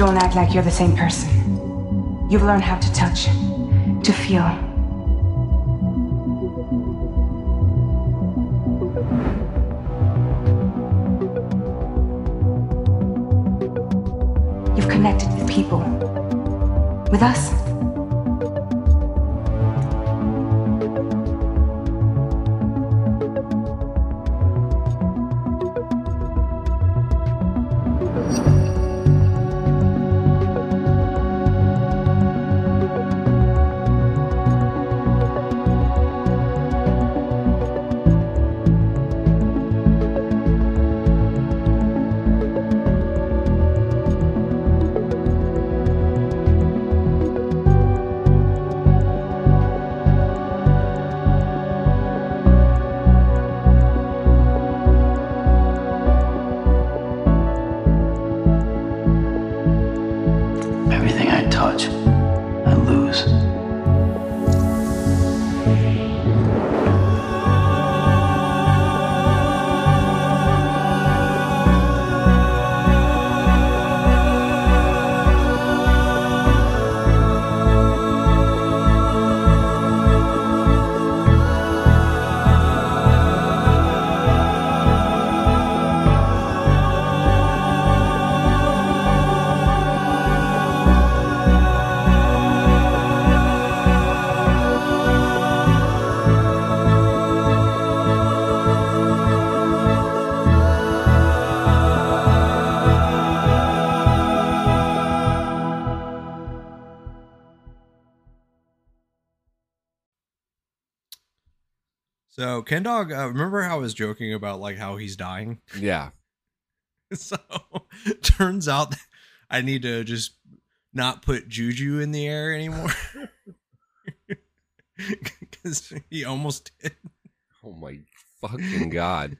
Don't act like you're the same person. You've learned how to touch, to feel. You've connected with people. With us. So Ken Dog, uh, remember how I was joking about like how he's dying? Yeah. So turns out I need to just not put Juju in the air anymore because he almost did. Oh my fucking god.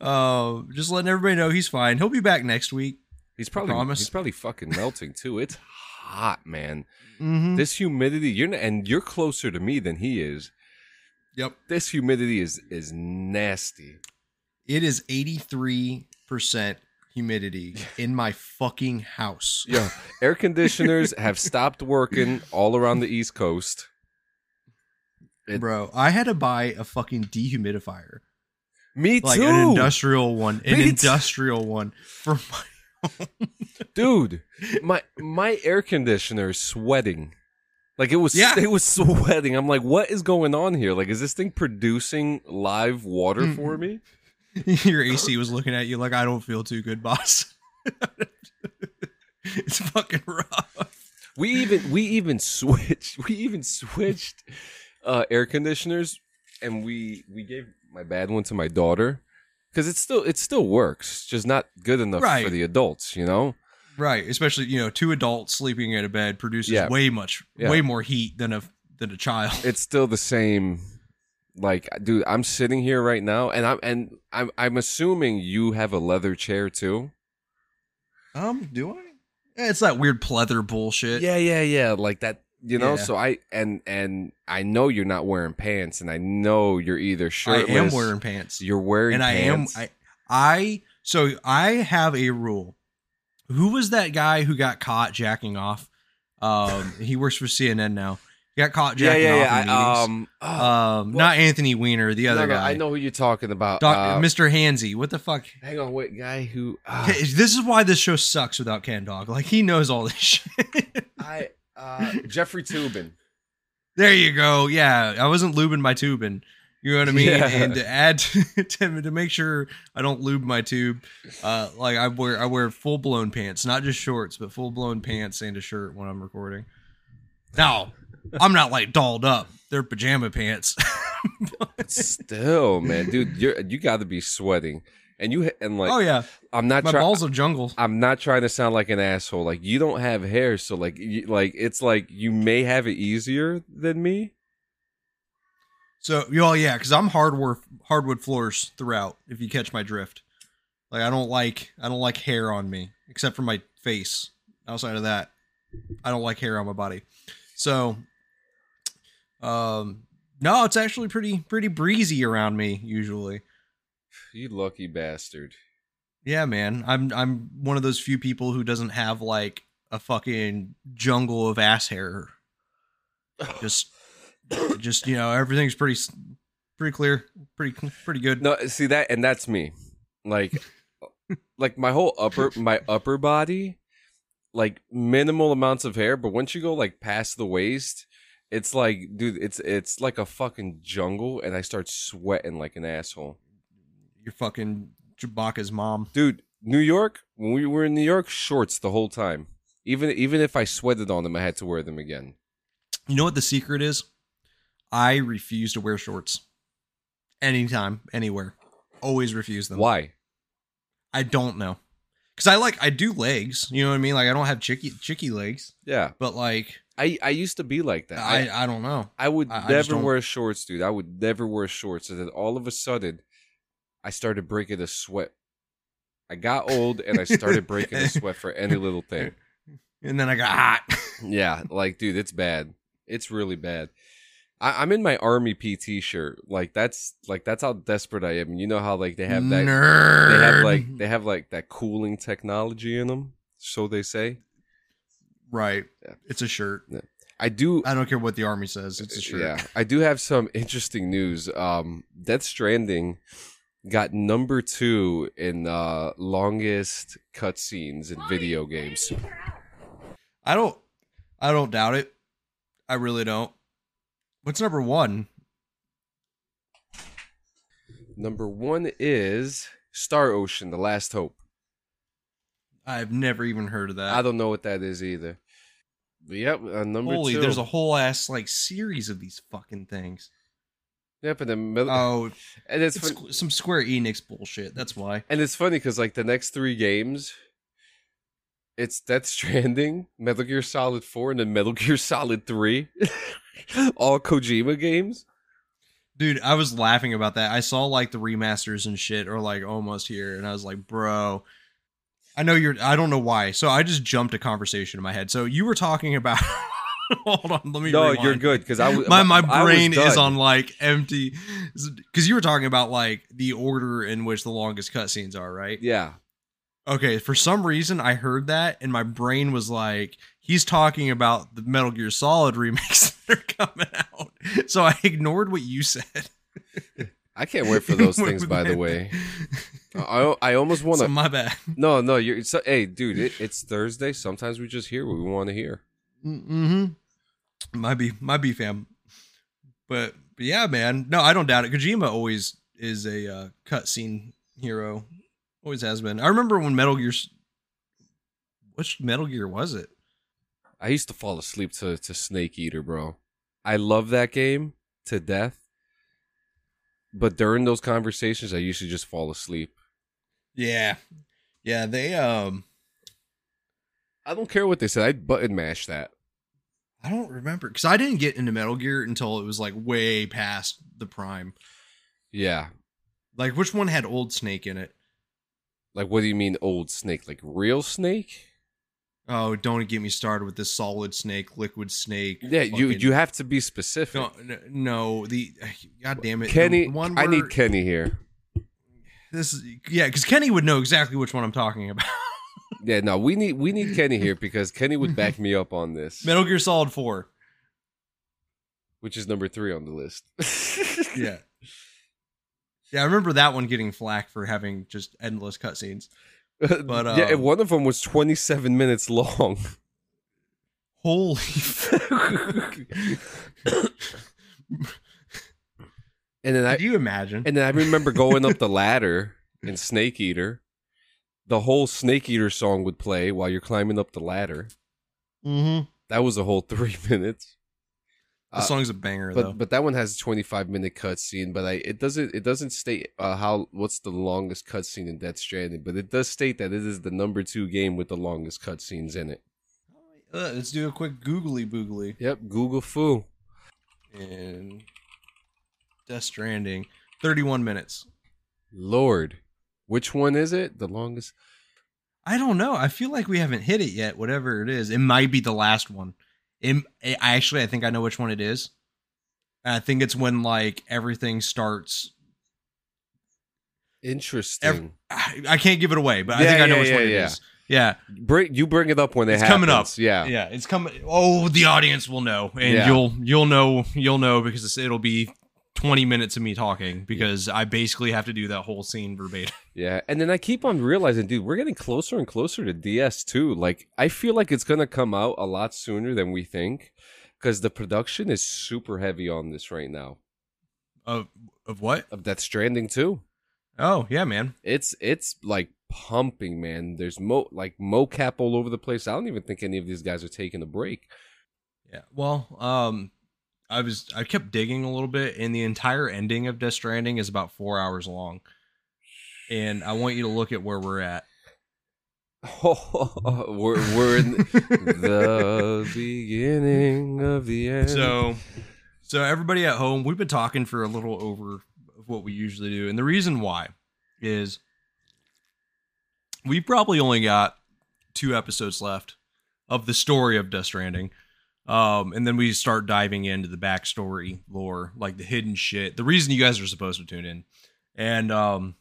Uh, just letting everybody know he's fine. He'll be back next week. He's probably he's probably fucking melting too. It's hot, man. Mhm. This humidity, you're and you're closer to me than he is. Yep. This humidity is is nasty. It is 83% humidity in my fucking house. Yeah. air conditioners have stopped working all around the East Coast. It- Bro, I had to buy a fucking dehumidifier. Me Like too, an industrial one. An Me industrial one for my dude. My my air conditioner is sweating. Like it was, Yeah. it was sweating. I'm like, what is going on here? Like, is this thing producing live water Mm. for me? Your AC was looking at you like I don't feel too good, boss. it's fucking rough. We even we even switched we even switched uh, air conditioners, and we we gave my bad one to my daughter because it still it still works, just not good enough Right. for the adults, you know. Right, especially you know, two adults sleeping in a bed produces Yeah. way much, Yeah. way more heat than a than a child. It's still the same. Like, dude, I'm sitting here right now, and I'm and I'm I'm assuming you have a leather chair too. Um, do I? Yeah, it's that weird pleather bullshit. Yeah, yeah, yeah. Like that, you know. Yeah. So I and and I know you're not wearing pants, and I know you're either I am wearing pants, You're wearing, pants and I pants. am. I I so I have a rule. Who was that guy who got caught jacking off? Um, he works for CNN now. He got caught yeah, jacking yeah, yeah. off in I, um, oh, um, well- not Anthony Weiner, the other no, guy. I know who you're talking about. Doc, uh, Mr. Hansy. What the fuck? Hang on, wait, guy who uh, This is why this show sucks without Ken Dog. Like he knows all this shit. I uh, Jeffrey Toobin. there you go. Yeah, I wasn't lubing my tubing. You know what I mean? Yeah. And to add to, to make sure I don't lube my tube, uh, like I wear I wear full blown pants, not just shorts, but full blown pants and a shirt when I'm recording. Now, I'm not like dolled up. They're pajama pants. Still, man, dude, you're you got to be sweating, and you and like, oh yeah, I'm not my trying. balls of jungle. I'm not trying to sound like an asshole. Like you don't have hair, so like, you, like it's like you may have it easier than me. So, well, yeah, because I'm hardwood hardwood floors throughout. If you catch my drift, like I don't like I don't like hair on me except for my face. Outside of that, I don't like hair on my body. So, um, no, it's actually pretty pretty breezy around me usually. You lucky bastard. Yeah, man, I'm I'm one of those few people who doesn't have like a fucking jungle of ass hair. Just, just you know, everything's pretty, s- pretty clear, pretty, pretty good. No, see that, and that's me. Like, like my whole upper, my upper body, like minimal amounts of hair. But once you go like past the waist, it's like, dude, it's it's like a fucking jungle, and I start sweating like an asshole. You're fucking Chewbacca's mom. Dude, New York. When we were in New York, shorts the whole time. Even even if I sweated on them, I had to wear them again. You know what the secret is? I refuse to wear shorts. Anytime, anywhere. Always refuse them. Why? I don't know. Cause I like I do legs. You know what I mean? Like I don't have chicky chicky legs, Yeah, but like I I used to be like that. I I don't know. I would I- I never don't- wear shorts, dude. I would never wear shorts. And then all of a sudden, I started breaking a sweat. I got old and I started breaking a sweat for any little thing. And then I got hot. Yeah, like, dude, it's bad. It's really bad. I, I'm in my army PT shirt. Like that's like that's how desperate I am. You know how like they have that Nerd. they have like they have like that cooling technology in them. So they say. right. Yeah. It's a shirt. I do I don't care what the army says. It's a shirt. Yeah, I do have some interesting news. Um, Death Stranding got number two in uh, longest cutscenes in video games. I don't I don't doubt it. I really don't. What's number one? Number one is Star Ocean: The Last Hope. I've never even heard of that. I don't know what that is either. But yep, uh, number Holy, two. there's a whole ass like series of these fucking things. yep, and then middle, Oh, and it's, it's fun- some Square Enix bullshit. That's why. and it's funny because like the next three games, it's Death Stranding, Metal Gear Solid Four, and then Metal Gear Solid Three. All Kojima games. Dude, I was laughing about that. I saw like the remasters and shit are like almost here, and I was like, bro. I know you're. I don't know why. So I just jumped a conversation in my head. So you were talking about. hold on, let me. No, rewind. you're good because I was My my brain is on like empty, because you were talking about like the order in which the longest cutscenes are, right? Yeah, Okay, for some reason I heard that and my brain was like, he's talking about the Metal Gear Solid remakes that are coming out. So I ignored what you said. I can't wait for those things. By the way, I I almost want So to. my bad. No, no, you're. So, hey, dude, it, it's Thursday. Sometimes we just hear what we want to hear. Mm-hmm. Might be, might be fam. But, but yeah, man. No, I don't doubt it. Kojima always is a uh, cutscene hero. Always has been. I remember when Metal Gear. Which Metal Gear was it? I used to fall asleep to to Snake Eater, bro. I love that game to death. But during those conversations, I usually just fall asleep. Yeah, yeah. They um. I don't care what they said. I'd button mash that. I don't remember because I didn't get into Metal Gear until it was like way past the prime. Yeah. Like, which one had Old Snake in it? Like, what do you mean, old Snake? Like real Snake? Oh, don't get me started with the Solid Snake, Liquid Snake. Yeah, you fucking- you have to be specific. No, no, no, the God damn it, Kenny, one I need Kenny here. this. Is, yeah, because Kenny would know exactly which one I'm talking about. Yeah, no, we need we need Kenny here because Kenny would back me up on this, Metal Gear Solid Four. which is number three on the list. Yeah, yeah. I remember that one getting flack for having just endless cutscenes. But, yeah, um, one of them was twenty seven minutes long. Holy. and then I Could you imagine? and then I remember going up the ladder in Snake Eater. The whole Snake Eater song would play while you're climbing up the ladder. mm-hmm. That was a whole three minutes. The Uh, song's a banger though. but but that one has a 25 minute cutscene but I it doesn't it doesn't state uh, how what's the longest cutscene in Death Stranding but it does state that it is the number two game with the longest cutscenes in it. Uh, let's do a quick googly boogly. Yep, Google foo. And Death Stranding, 31 minutes. Lord, which one is it? The longest? I don't know. I feel like we haven't hit it yet. Whatever it is, it might be the last one. It, I actually, I think I know which one it is. I think it's when like everything starts. Interesting. I, I can't give it away, but I Yeah, think I know yeah, which yeah, one it is. yeah. Bring you bring it up when they it's happens. coming up. Yeah. yeah, it's coming. Oh, the audience will know, and Yeah. you'll you'll know you'll know because it's, it'll be twenty minutes of me talking because I basically have to do that whole scene verbatim. Yeah, and then I keep on realizing, dude, we're getting closer and closer to DS too. Like, I feel like it's gonna come out a lot sooner than we think, because the production is super heavy on this right now. Of of what? Of Death Stranding too. Oh yeah, man. It's it's like pumping, man. There's mo like mocap all over the place. I don't even think any of these guys are taking a break. Yeah. Well, um, I was I kept digging a little bit, and the entire ending of Death Stranding is about four hours long. And I want you to look at where we're at. we're we're in the beginning of the end. So, so everybody at home, we've been talking for a little over of what we usually do, and the reason why is we probably only got two episodes left of the story of Death Stranding. Um, and then we start diving into the backstory lore, like the hidden shit. The reason you guys are supposed to tune in. And um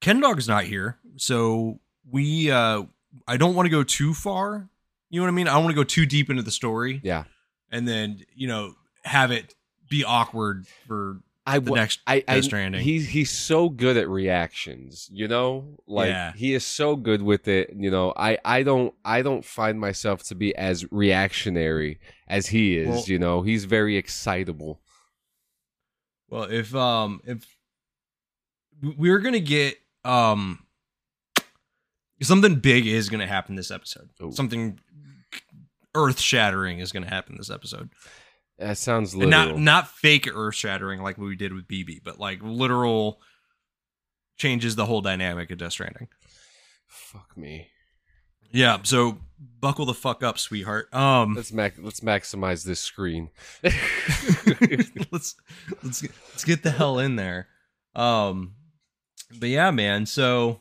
Ken Dog's not here, so we uh I don't want to go too far. You know what I mean? I don't want to go too deep into the story yeah, and then, you know, have it be awkward for I the next I, I Stranding. He's he's so good at reactions, you know. Like Yeah. he is so good with it. You know, I I don't I don't find myself to be as reactionary as he is. Well- you know, he's very excitable. Well, if um if we're gonna get um something big is gonna happen this episode. Ooh. Something earth shattering is gonna happen this episode. That sounds And literal. not not fake earth shattering like we did with BB, but like literal changes the whole dynamic of Death Stranding. Fuck me. Yeah, so buckle the fuck up, sweetheart. Um Let's mac- let's maximize this screen. let's let's let's get the hell in there. Um, but yeah, man. So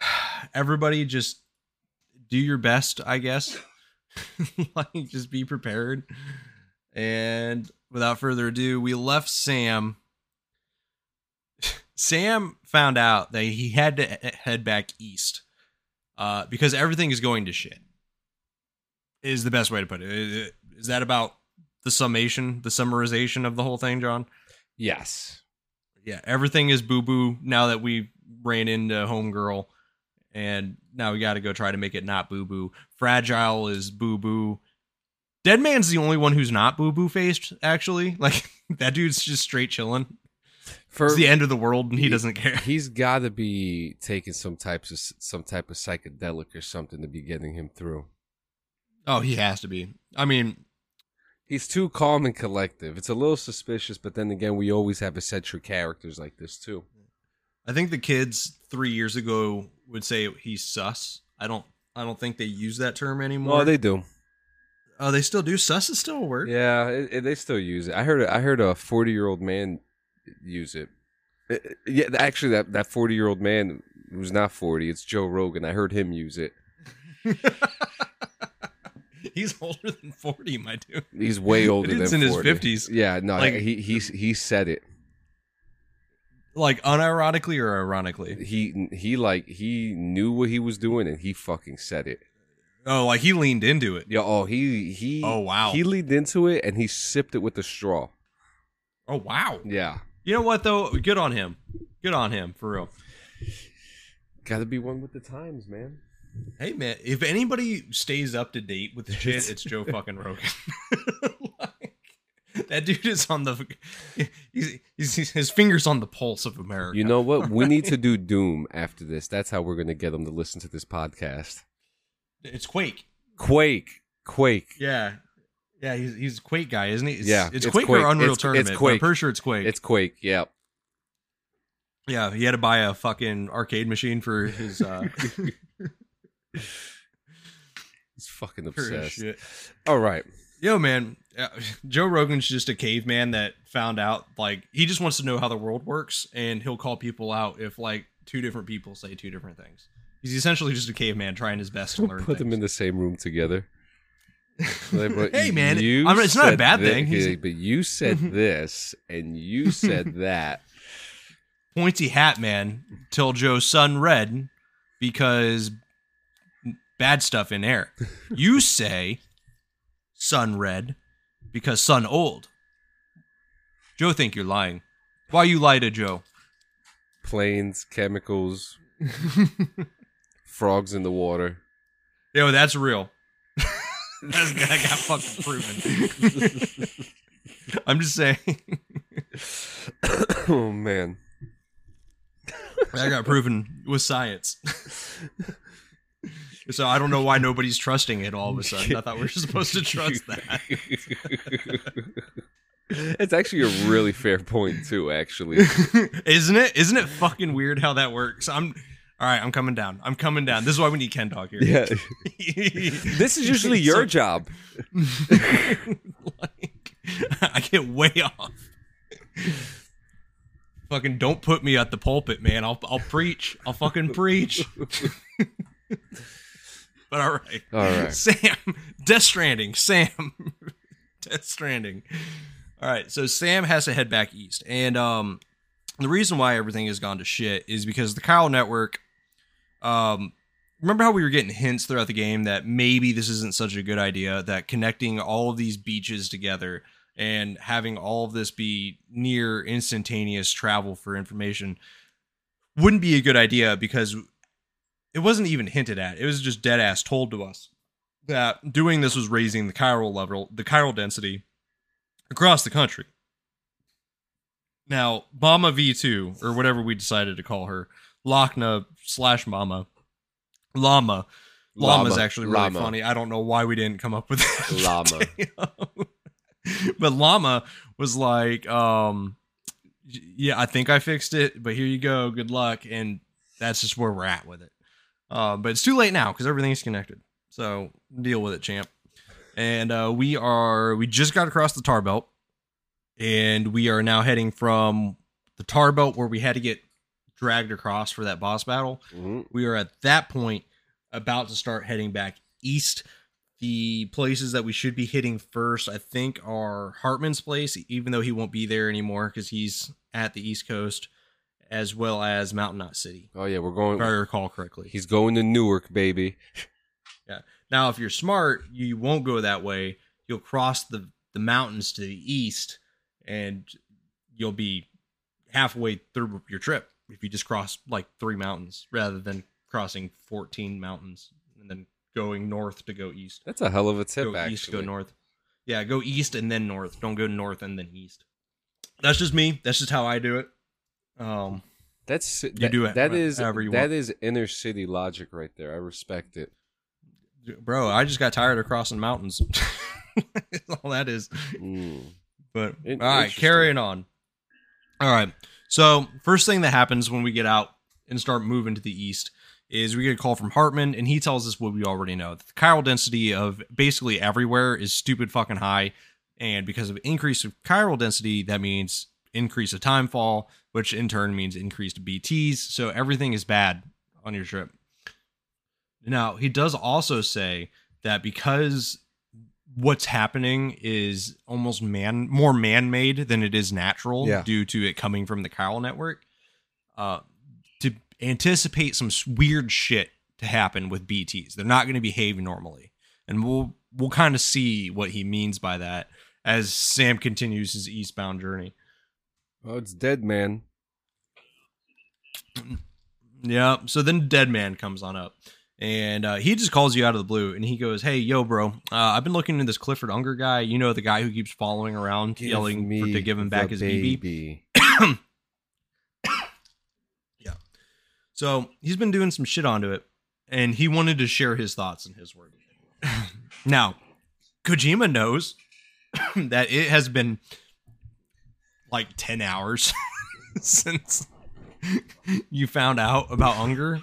everybody, just do your best, I guess. like, just be prepared. And without further ado, we left Sam. Sam found out that he had to head back east uh, because everything is going to shit. Is the best way to put it. Is- that about the summation, the summarization of the whole thing, John? yes. Yeah, everything is boo boo now that we ran into Homegirl, and now we got to go try to make it not boo boo. Fragile is boo boo. Dead Man's the only one who's not boo boo faced, actually. Like, that dude's just straight chilling. For It's the end of the world, and he He- doesn't care. he's got to be taking some types of some type of psychedelic or something to be getting him through. Oh, he has to be. I mean, He's too calm and collective. It's a little suspicious, but then again, we always have eccentric characters like this too. I think the kids three years ago would say he's sus. I don't. I don't think they use that term anymore. Oh, they do. Oh, they still do. Sus is still a word. Yeah, it, it- they still use it. I heard. I heard a forty-year-old man use it. Uh, Yeah, actually, that that forty-year-old man who's not forty. It's Joe Rogan. I heard him use it. He's older than forty, my dude. He's way older than in his 40. 50s. Yeah, no, Like- he he he said it. Like unironically or ironically? He he like he knew what he was doing and he fucking said it. Oh, like he leaned into it. Yeah. Oh, he he. Oh, wow. He leaned into it and he sipped it with a straw. Oh wow. Yeah. You know what though? Good on him. Good on him for real. Got to be one with the times, man. Hey man, if anybody stays up to date with the shit, it's Joe fucking Rogan. that dude is on the he's, he's his fingers on the pulse of America. You know what? We need to do Doom after this. That's how we're gonna get them to listen to this podcast. it's Quake. Quake, Quake. Yeah. Yeah, he's he's a Quake guy, isn't he? It's, Yeah, it's, it's Quake, Quake. or Unreal It's- it's Tournament. I'm Quake. pretty sure it's Quake. It's Quake. Yeah. yeah, he had to buy a fucking arcade machine for his uh He's fucking obsessed. All right. Yo, man, uh, Joe Rogan's just a caveman that found out like he just wants to know how the world works, and he'll call people out if like two different people say two different things. He's essentially just a caveman trying his best to learn. put them in the same room together. Hey, man, I mean, it's not a bad thi- thing. He's- but you said this and you said that. pointy hat man till Joe's sun Red because bad stuff in air. You say sun red because sun old. Joe think you're lying. Why you lie to Joe? Planes, chemicals, frogs in the water. Yo, that's real. that's, that got fucking proven. I'm just saying. oh man. That got proven with science. So I don't know why nobody's trusting it all of a sudden. I thought we were supposed to trust that. it's actually a really fair point too, actually. Isn't it? Isn't it fucking weird how that works? I'm all right. I'm coming down. I'm coming down. This is why we need Ken Dog here. Yeah. This is usually your So- job. like, I get way off. fucking don't put me at the pulpit, man. I'll I'll preach. I'll fucking preach. But all right. All right. Sam, Death Stranding, Sam, Death Stranding. All right, so Sam has to head back east, and um, the reason why everything has gone to shit is because the Chiral Network. Um, remember how we were getting hints throughout the game that maybe this isn't such a good idea that connecting all of these beaches together and having all of this be near instantaneous travel for information wouldn't be a good idea because it wasn't even hinted at. It was just dead ass told to us that doing this was raising the chiral level, the chiral density across the country. Now, Mama V2, or whatever we decided to call her, Lockne slash Mama, Llama. Llama is actually really Llama. funny. I don't know why we didn't come up with that. Llama. but Llama was like, um, yeah, I think I fixed it, but here you go. Good luck. And that's just where we're at with it. Uh, but it's too late now because everything's connected. So deal with it, champ. And uh, we are we just got across the tar belt, and we are now heading from the tar belt where we had to get dragged across for that boss battle. Mhm. We are at that point about to start heading back east. The places that we should be hitting first, I think, are Heartman's place, even though he won't be there anymore because he's at the East Coast, as well as Mountain Knot City, Oh yeah, we're going. if I recall correctly. He's going to Newark, baby. Yeah. Now, if you're smart, you won't go that way. You'll cross the, the mountains to the east, and you'll be halfway through your trip if you just cross like three mountains rather than crossing 14 mountains and then going north to go east. That's a hell of a tip, go actually. east, go north. Yeah, go east and then north. Don't go north and then east. That's just me. That's just how I do it. Um, That's that, do it That is you that want. is inner city logic right there. I respect it. bro, I just got tired of crossing mountains. All that is. Mm. But all right, carrying on. All right. So first thing that happens when we get out and start moving to the east is we get a call from Heartman, and he tells us what we already know: the chiral density of basically everywhere is stupid fucking high, and because of increase of chiral density, that means increase of Timefall, which in turn means increased BTS. So everything is bad on your trip. Now he does also say that because what's happening is almost man more man-made than it is natural Yeah. due to it coming from the chiral network uh to anticipate some weird shit to happen with bts they're not going to behave normally and we'll we'll kind of see what he means by that as sam continues his eastbound journey Oh, it's dead, man. Yeah. So then Dead Man comes on up, and uh, he just calls you out of the blue, and he goes, "Hey, yo, bro, uh, I've been looking into this Clifford Unger guy. You know the guy who keeps following around, yelling for, to give him back his BB. yeah. So he's been doing some shit onto it, and he wanted to share his thoughts and his word. now, Kojima knows that it has been like ten hours since you found out about Unger,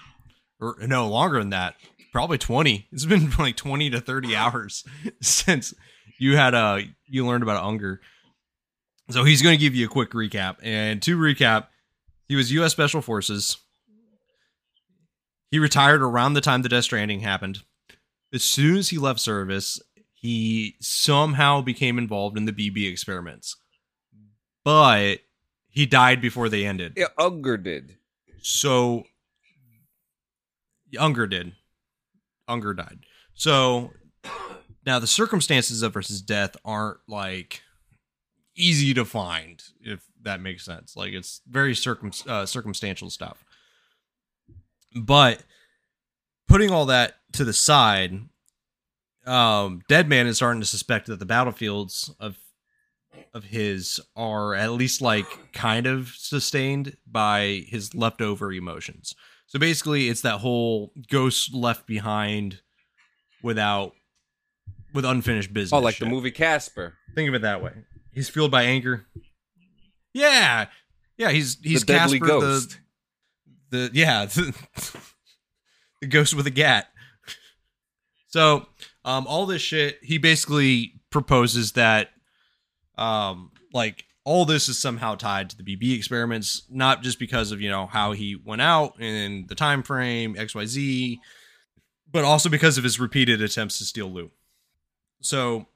or no longer than that, probably twenty. It's been like twenty to thirty hours since you had a you learned about Unger. So he's going to give you a quick recap, and to recap, he was U.S. Special Forces. He retired around the time the Death Stranding happened. As soon as he left service, he somehow became involved in the BB experiments. But he died before they ended. Yeah, Unger did. So Unger did. Unger died. So now the circumstances of his death aren't like easy to find, if that makes sense. Like it's very circum uh, circumstantial stuff. But putting all that to the side, um, Deadman is starting to suspect that the battlefields of of his are at least like kind of sustained by his leftover emotions. So basically, it's that whole ghost left behind without with unfinished business. Oh, like the movie Casper. Think of it that way. He's fueled by anger. Yeah, yeah. He's he's the Casper, ghost. The, the yeah, the, the ghost with a gat. So, um, all this shit. He basically proposes that, um, like all this is somehow tied to the BB experiments, not just because of you know how he went out and the time frame X Y Z, but also because of his repeated attempts to steal Lou. So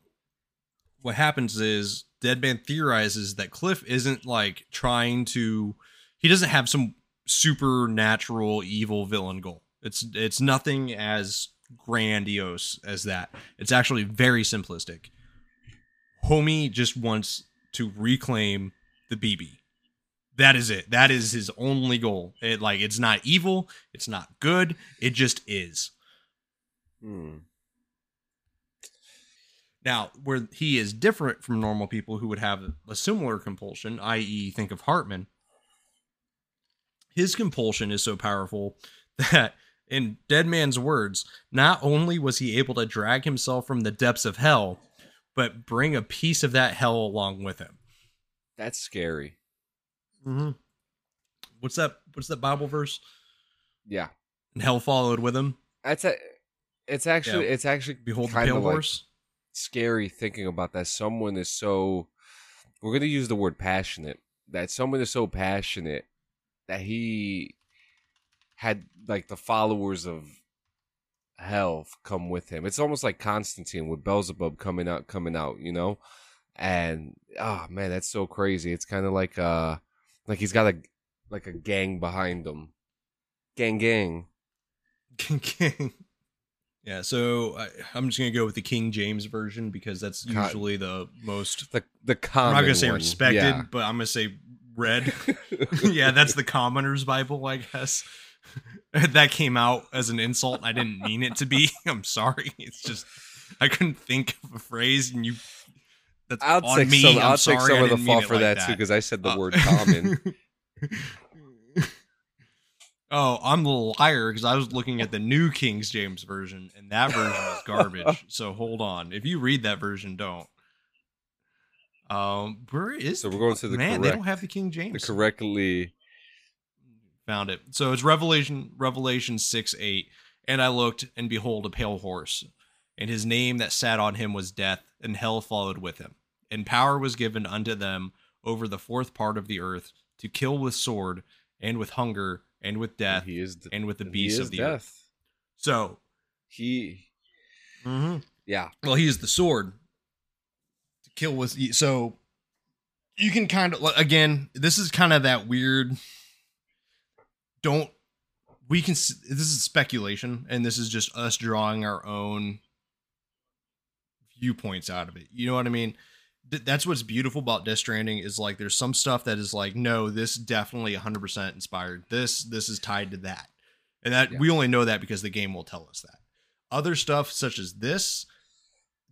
what happens is Deadman theorizes that Cliff isn't like trying to he doesn't have some supernatural evil villain goal. It's it's nothing as grandiose as that. It's actually very simplistic. Homie just wants to reclaim the BB. That is it. That is his only goal. It like it's not evil, it's not good, it just is. Hmm. Now, where he is different from normal people who would have a similar compulsion, i.e., think of Heartman, his compulsion is so powerful that, in Dead Man's words, not only was he able to drag himself from the depths of hell, but bring a piece of that hell along with him. That's scary. Mm-hmm. What's that? What's that Bible verse? Yeah. And hell followed with him. That's a. It's actually. Yeah. It's actually. Behold the kinda pale like horse. scary thinking about that. Someone is so. We're gonna use the word passionate. That someone is so passionate that he had like the followers of hell come with him. It's almost like Constantine with Beelzebub coming out, coming out. You know, and oh man, that's so crazy. It's kind of like uh, like he's got a like a gang behind him. Gang, gang. King. King. Yeah, so I, I'm just gonna go with the King James version because that's usually the most. The the common. I'm not gonna say one. respected, Yeah. but I'm gonna say read. yeah, that's the Commoner's Bible, I guess. that came out as an insult. I didn't mean it to be. I'm sorry. It's just I couldn't think of a phrase, and you. That's I'll on take me. some. I'm I'll sorry, take some of the fault for like that, too because I said the Uh, word common. oh, I'm the liar because I was looking at the new King James version, and that version is garbage. so hold on. If you read that version, don't. Um, where is? So we're going to the man. They don't have the King the James. correctly. Found it. So it's Revelation, Revelation six eight, and I looked, and behold, a pale horse, and his name that sat on him was Death, and hell followed with him, and power was given unto them over the fourth part of the earth to kill with sword, and with hunger, and with death, He is the, and with the he beasts of the earth. So, He. mm-hmm. Yeah. well, he is the sword to kill with. So, you can kind of again. This is kind of that weird. Don't we can? This is speculation, and this is just us drawing our own viewpoints out of it. You know what I mean? Th- That's what's beautiful about Death Stranding is like there's some stuff that is like no, this definitely 100% inspired. This this is tied to that, and that Yeah. we only know that because the game will tell us that. Other stuff such as this,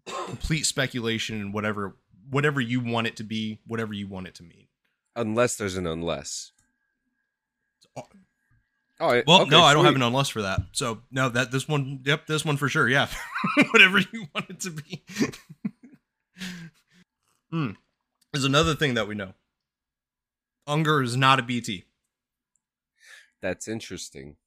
complete speculation and whatever whatever you want it to be, whatever you want it to mean. Unless there's an unless. Oh. Well, okay, no, I don't have an unless for that. So no, that this one, yep, this one for sure. Yeah, whatever you want it to be. Hmm. There's another thing that we know. Unger is not a BT. That's interesting.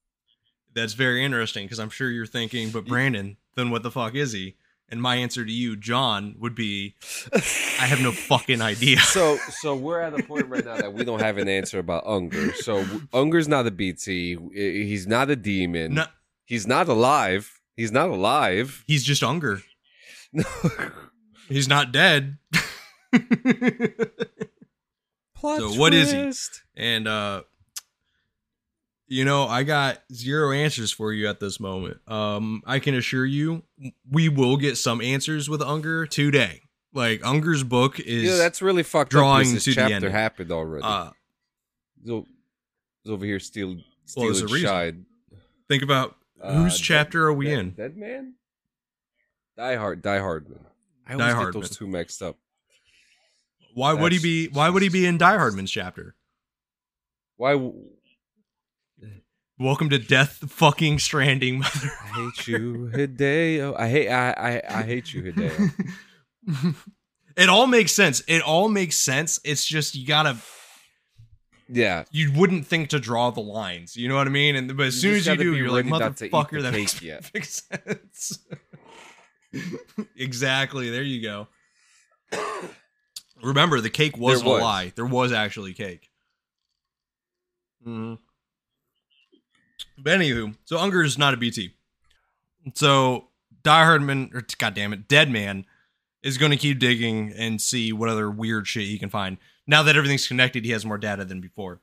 That's very interesting because I'm sure you're thinking, but Brandon, then what the fuck is he? And my answer to you, John, would be, I have no fucking idea. So, so we're at a point right now that we don't have an answer about Unger. So Unger's not a BT. He's not a demon. No, He's not alive. He's not alive. he's just Unger. No. He's not dead. Plot So what is he? twist. and uh You know, I got zero answers for you at this moment. Um, I can assure you, we will get some answers with Unger today. Like Unger's book is Yeah, that's really fucked drawing up. because to This the chapter happened already. uh he's, o- he's over here stealing, Well, stealing there's a reason. shide. think about Uh, whose Dead- chapter are we Dead- in? Dead Man? Die Hard. Die Hardman. I always Die get Hardman. those two mixed up. Why would he be why would he be in Die Hardman's chapter? Why? Welcome to Death fucking Stranding, mother. I hate you, Hideo. I hate. I. I, I hate you, Hideo. it all makes sense. It all makes sense. It's just you gotta yeah. you wouldn't think to draw the lines. You know what I mean? And but as You soon as you do, you're like, motherfucker, that makes yet." perfect sense. exactly. There you go. Remember, the cake was, was. a lie. There was actually cake. Mhm. But anywho, so Unger is not a BT. So Die Hardman, or God damn it, Dead Man is going to keep digging and see what other weird shit he can find. Now that everything's connected, he has more data than before.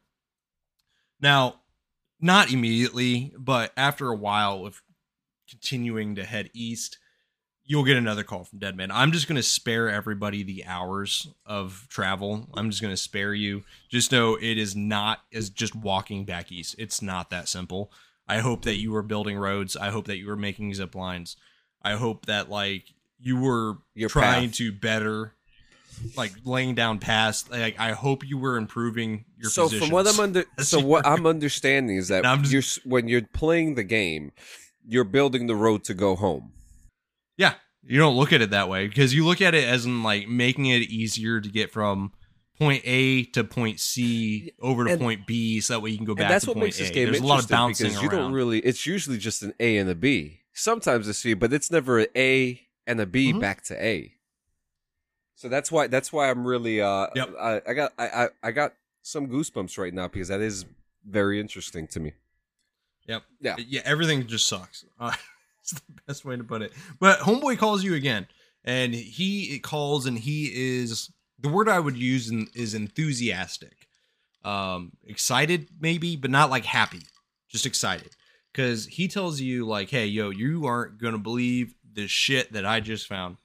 Now, not immediately, but after a while of continuing to head east, you'll get another call from Deadman. I'm just going to spare everybody the hours of travel. I'm just going to spare you. Just know it is not as just walking back east. It's not that simple. I hope that you were building roads. I hope that you were making zip lines. I hope that like you were Your trying path. to better like laying down paths. Like I hope you were improving your so from what I'm under, That's so what I'm understanding is that I'm just- you're when you're playing the game, you're building the road to go home. Yeah, you don't look at it that way because you look at it as in like making it easier to get from point A to point C over to And- point B, so that way you can go back that's what makes this A. game There's a lot of interesting bouncing because you around. don't really. It's usually just an A and a B. Sometimes a C, but it's never an A and a B Mhm. back to A. So that's why that's why I'm really uh Yep. I, I got I, I I got some goosebumps right now because that is very interesting to me. Yep. Yeah. Yeah. Everything just sucks. Uh, it's the best way to put it. But homeboy calls you again, and he calls and he is the word I would use in, is enthusiastic, um, excited maybe, but not like happy, just excited. Because he tells you like, "Hey, yo, you aren't gonna believe the shit that I just found."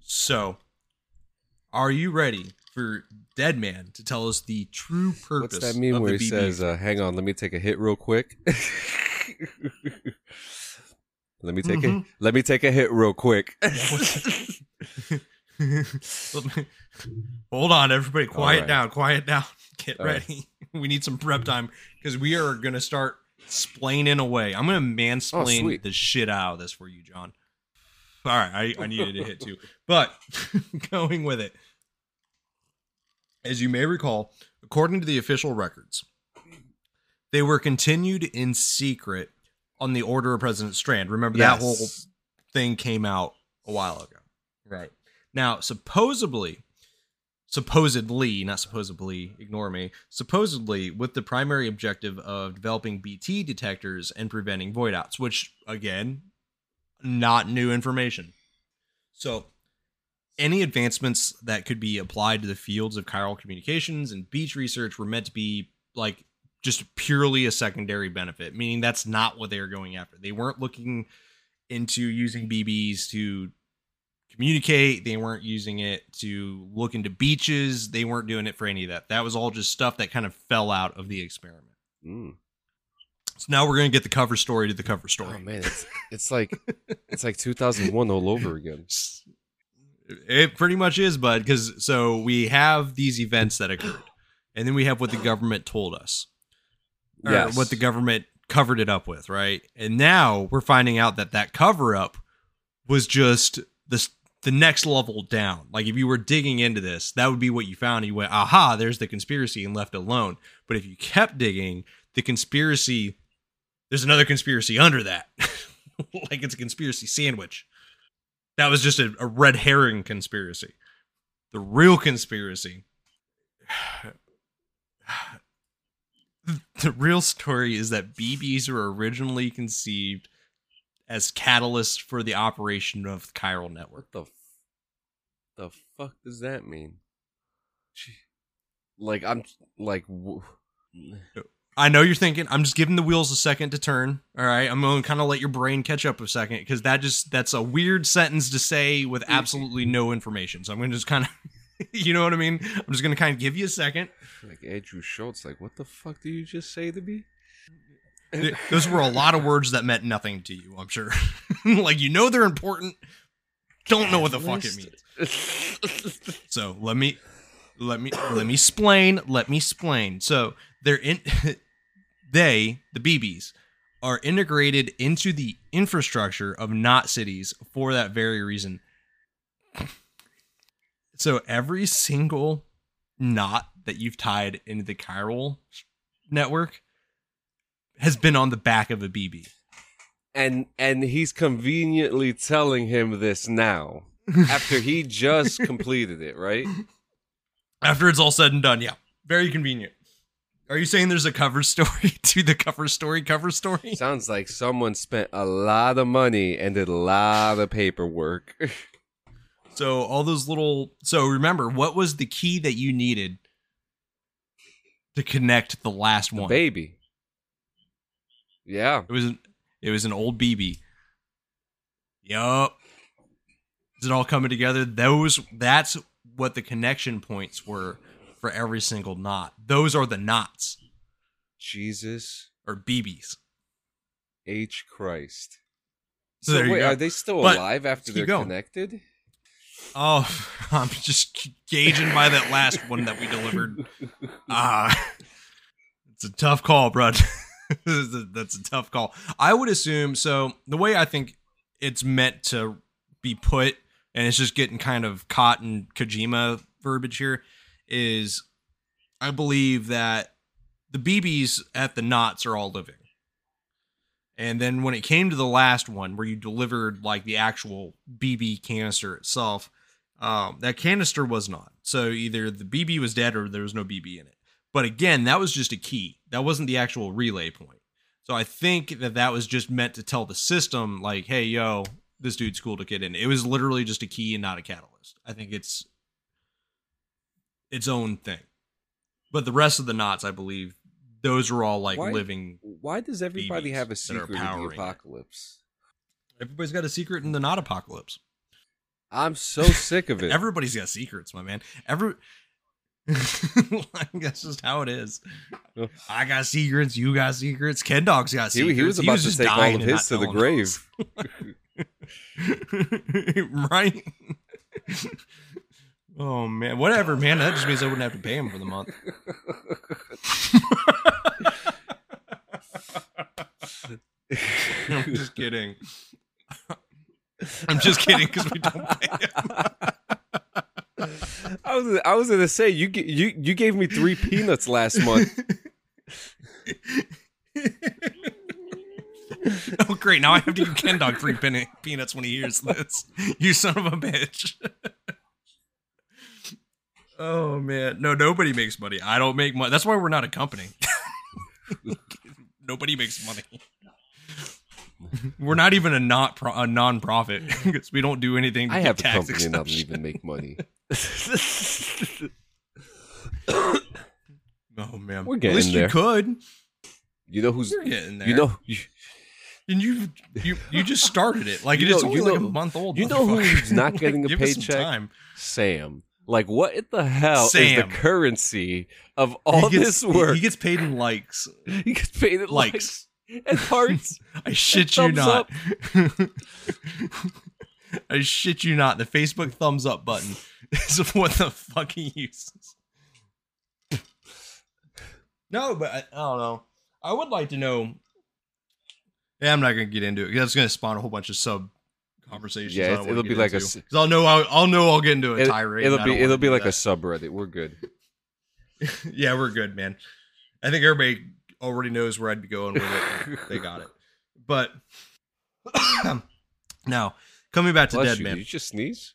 So, are you ready for Dead Man to tell us the true purpose? What's that mean where he BB? says, uh, "Hang on, let me take a hit real quick." let me take a Mhm. let me take a hit real quick. Hold on, everybody. Quiet right. down. Quiet down. Get All right. ready. We need some prep time because we are going to start splaining away. I'm going to mansplain Oh, the shit out of this for you, John. All right. I, I needed a hit too. But going with it, as you may recall, according to the official records, they were continued in secret on the order of President Strand. Remember that whole thing came out a while ago. Right. Now, supposedly, supposedly, not supposedly, ignore me, supposedly with the primary objective of developing BT detectors and preventing void outs, which, again, not new information. So, any advancements that could be applied to the fields of chiral communications and beach research were meant to be like just purely a secondary benefit, meaning that's not what they were going after. They weren't looking into using BBs to communicate. They weren't using it to look into beaches. They weren't doing it for any of that. That was all just stuff that kind of fell out of the experiment. Mm. So now we're going to get the cover story to the cover story. Oh man, it's it's like it's like 2001 all over again. It pretty much is, bud. Because so we have these events that occurred, and then we have what the government told us, Yes. what the government covered it up with, right? And now we're finding out that that cover up was just this the next level down. Like if you were digging into this, that would be what you found. You went, aha, there's the conspiracy, and left alone. But if you kept digging, the conspiracy, there's another conspiracy under that, like it's a conspiracy sandwich. That was just a, a red herring conspiracy. The real conspiracy. The real story is that BBs were originally conceived as catalysts for the operation of the chiral network. What the f- the fuck does that mean? Gee. Like I'm like w- I know you're thinking. I'm just giving the wheels a second to turn. All right, I'm going to kind of let your brain catch up a second because that just that's a weird sentence to say with absolutely no information. So I'm going to just kind of, you know what I mean? I'm just going to kind of give you a second. Like Andrew Schulz, like, what the fuck did you just say to me? Those were a lot of words that meant nothing to you. I'm sure. like you know they're important. Don't know what the fuck it means. So let me let me let me explain. Let me explain. So they're in they, the BBs, are integrated into the infrastructure of knot cities for that very reason. So every single knot that you've tied into the chiral network has been on the back of a BB. and and he's conveniently telling him this now after he just completed it, right? After it's all said and done, yeah. Very convenient. Are you saying there's a cover story to the cover story cover story? Sounds like someone spent a lot of money and did a lot of paperwork. So all those little so remember what was the key that you needed to connect the last The one? baby. Yeah. It was an, it was an old BB. Yup. Is it all coming together? Those that's what the connection points were for every single knot. Those are the knots Jesus or BBs. H Christ. So So, there you wait, go. are they still But alive after they're going. connected? Oh, I'm just gauging by that last one that we delivered. Ah, it's a tough call, bro. That's a tough call. I would assume so. The way I think it's meant to be put, and it's just getting kind of caught in Kojima verbiage here, is I believe that the BBs at the knots are all living. And then when it came to the last one, where you delivered like the actual BB canister itself, um, that canister was not. So either the BB was dead or there was no BB in it. But again, that was just a key. That wasn't the actual relay point. So I think that that was just meant to tell the system, like, hey, yo, this dude's cool to get in. It was literally just a key and not a catalyst. I think it's its own thing. But the rest of the knots, I believe, those are all like Why- living. Why does everybody have a secret in the powering it. apocalypse? Everybody's got a secret in the not apocalypse. I'm so sick of it. Everybody's got secrets, my man. Every that's just how it is. I got secrets. You got secrets. Ken Dog's got secrets. he was about to take all of his to the grave. right? oh man, whatever, man. That just means I wouldn't have to pay him for the month. I'm just kidding. I'm just kidding because we don't pay him. I was I was gonna say you you you gave me three peanuts last month. oh great! Now I have to give Ken Dog three peanuts when he hears this. You son of a bitch. oh man, no, nobody makes money. I don't make money. That's why we're not a company. nobody makes money. We're not even a not pro- a non-profit because we don't do anything. To I get have a tax company and I don't even make money. Oh man, We're getting At getting least there. you could. You know who's You're getting there. you know you, and you you you just started it like You it is know- only you like a month old. you know who's not getting a Give us some paycheck? time. Sam. Like what in the hell is the currency of all gets- this work? He gets paid in likes. He gets paid in Likes. likes and hearts. I shit you not. I shit you not. The Facebook thumbs up button is what the fuck he uses. No, but I, I don't know. I would like to know. Yeah, I'm not gonna get into it. 'cause That's gonna spawn a whole bunch of sub conversations. Yeah, I don't it's- wanna it'll be like a into. s- 'Cause I'll know. I'll, I'll know. I'll get into a It, tirade. will be it'll be do like a subreddit. We're good. yeah, we're good, man. I think everybody already knows where I'd be going with it. they got it. But now, coming back to Bless Dead you. Man. Did you just sneeze?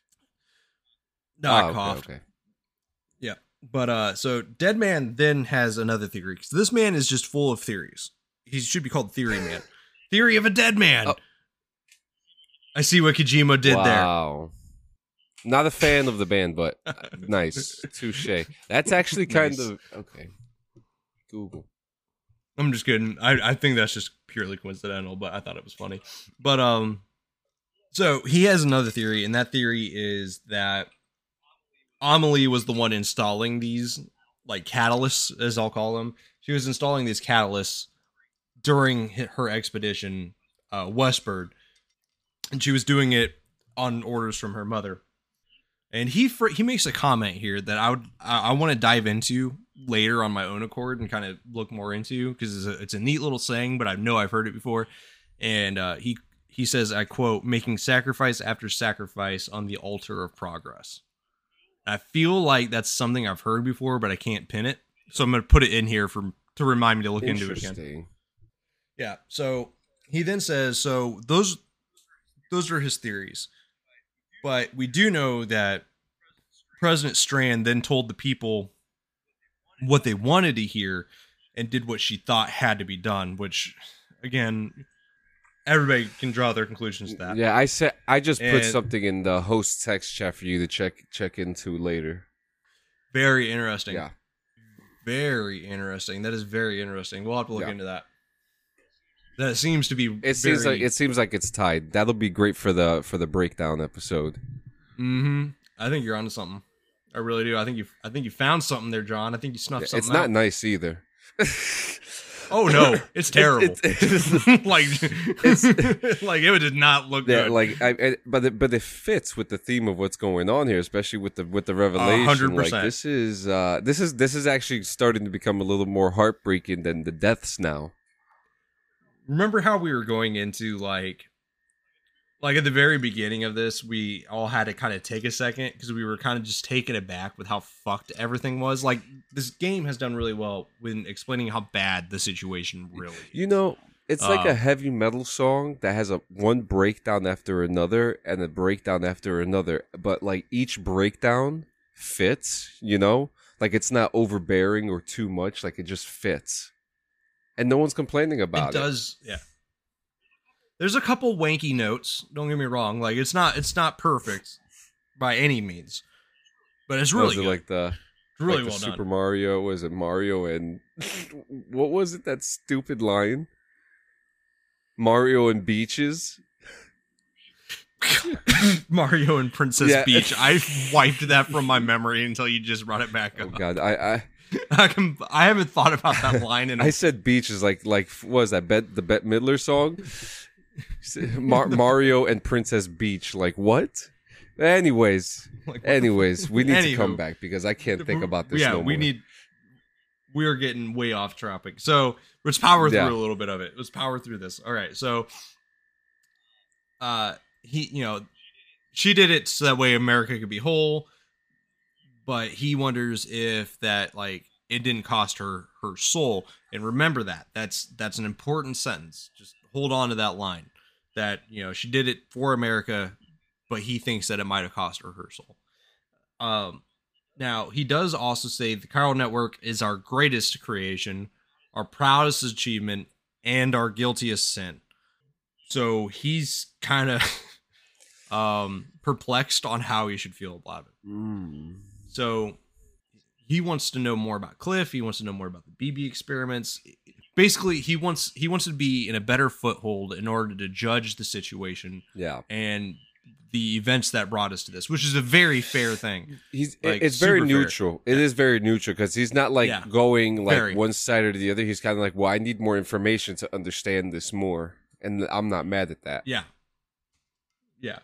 No, Oh, I okay, coughed. okay. Yeah. But uh so Deadman then has another theory. Because this man is just full of theories. He should be called Theory Man. theory of a dead man. Oh. I see what Kojima did there. wow. Not a fan of the band, but uh, nice. Touche. That's actually kind Nice. of okay. Google. I'm just kidding. I, I think that's just purely coincidental, but I thought it was funny. But um, so he has another theory, and that theory is that Amelie was the one installing these like catalysts, as I'll call them. She was installing these catalysts during her expedition uh, westward, and she was doing it on orders from her mother. And he fr- he makes a comment here that I would I, I want to dive into later on my own accord and kind of look more into because it's a, it's a neat little saying, but I know I've heard it before. And uh, he he says, I quote, "Making sacrifice after sacrifice on the altar of progress." I feel like that's something I've heard before, but I can't pin it. So I'm going to put it in here for to remind me to look into it again. Yeah. So he then says, so those those are his theories. But we do know that President Strand then told the people what they wanted to hear and did what she thought had to be done, which again, everybody can draw their conclusions to that. Yeah, I said I just put something in the host text chat for you to check check into later. Very interesting. Yeah. Very interesting. That is very interesting. We'll have to look Yeah. into that. That seems to be It seems like it seems like it's tied. That'll be great for the for the breakdown episode. Mm-hmm. I think you're onto something. I really do. I think you. I think you found something there, John. I think you snuffed something. It's not out. nice either. Oh no, it's terrible. It's- like, like it did not look Yeah, good. like I, I but it, but it fits with the theme of what's going on here, especially with the with the revelation. Like 100%. this is uh this is this is actually starting to become a little more heartbreaking than the deaths now. Remember how we were going into like, like at the very beginning of this, we all had to kind of take a second because we were kind of just taken aback with how fucked everything was. Like this game has done really well when explaining how bad the situation really. is. You know, it's like Uh, a heavy metal song that has a one breakdown after another and a breakdown after another, but like each breakdown fits, you know? Like it's not overbearing or too much, like it just fits. And no one's complaining about it it. does yeah there's a couple wanky notes don't get me wrong like it's not it's not perfect by any means but it's really like the It's really like the well Super done Mario was it Mario and what was it that stupid line? Mario and beaches. mario and princess Yeah. beach i wiped that from my memory until you just brought it back oh, up. Oh god, I I I, can, I haven't thought about that line in I said beaches like like what was that Bet the Bette Midler song? Mar- Mario and Princess Beach. Like what? Anyways, like, what anyways, we need to come back because I can't think about this. yeah no we need we're getting way off topic so let's power through Yeah. a little bit of it let's power through this all right so uh he you know she did it so that way america could be whole but he wonders if that like it didn't cost her her soul and remember that that's that's an important sentence just hold on to that line that you know she did it for america but he thinks that it might have cost her her soul um now, he does also say the Chiral Network is our greatest creation, our proudest achievement, and our guiltiest sin. So he's kind of um, perplexed on how he should feel about it. Mm. So he wants to know more about Cliff. He wants to know more about the BB experiments. Basically, he wants he wants to be in a better foothold in order to judge the situation Yeah, and the events that brought us to this, which is a very fair thing. he's Like, it's very super fair. neutral. It is very neutral because he's not like Yeah. going like Very. one side or the other. He's kind of like, well, I need more information to understand this more, and I'm not mad at that. Yeah. Yeah.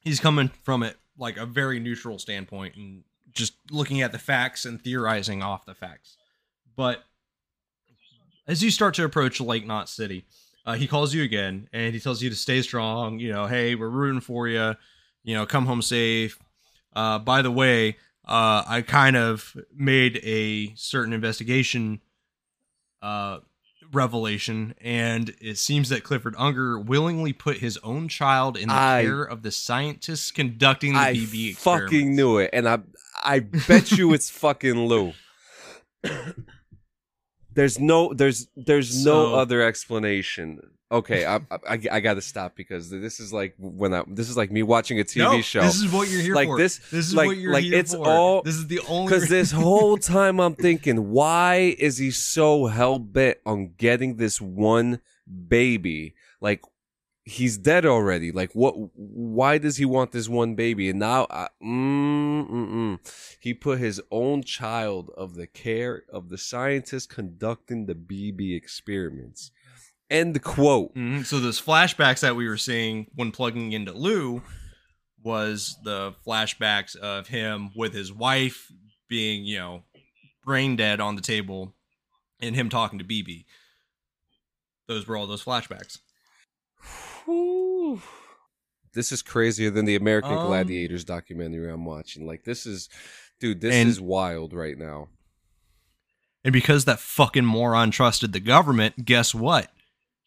He's coming from it like a very neutral standpoint and just looking at the facts and theorizing off the facts. But as you start to approach Lake Knot City, uh, he calls you again and he tells you to stay strong. You know, hey, we're rooting for you. You know, come home safe. Uh, by the way, uh, I kind of made a certain investigation uh, revelation, and it seems that Clifford Unger willingly put his own child in the I- care of the scientists conducting the I BB fucking knew it, and I I bet you it's fucking Lou. There's no there's there's no other explanation okay, I, I, I got to stop because this is like when I this is like me watching a TV No, show. This is what you're here Like for. this- This is like- what you're like here it's for. all- This is the only Because this whole time I'm thinking, why is he so hell bent on getting this one baby? Like he's dead already. Like what? Why does he want this one baby? And now, I, mm, mm, mm. he put his own child of the care of the scientist conducting the BB experiments. End quote. Mhm. So those flashbacks that we were seeing when plugging into Lou was the flashbacks of him with his wife being, you know, brain dead on the table and him talking to BB. Those were all those flashbacks. Whew. This is crazier than the American Um, Gladiators documentary I'm watching. Like this is, dude, this And- is wild right now. And because that fucking moron trusted the government, guess what?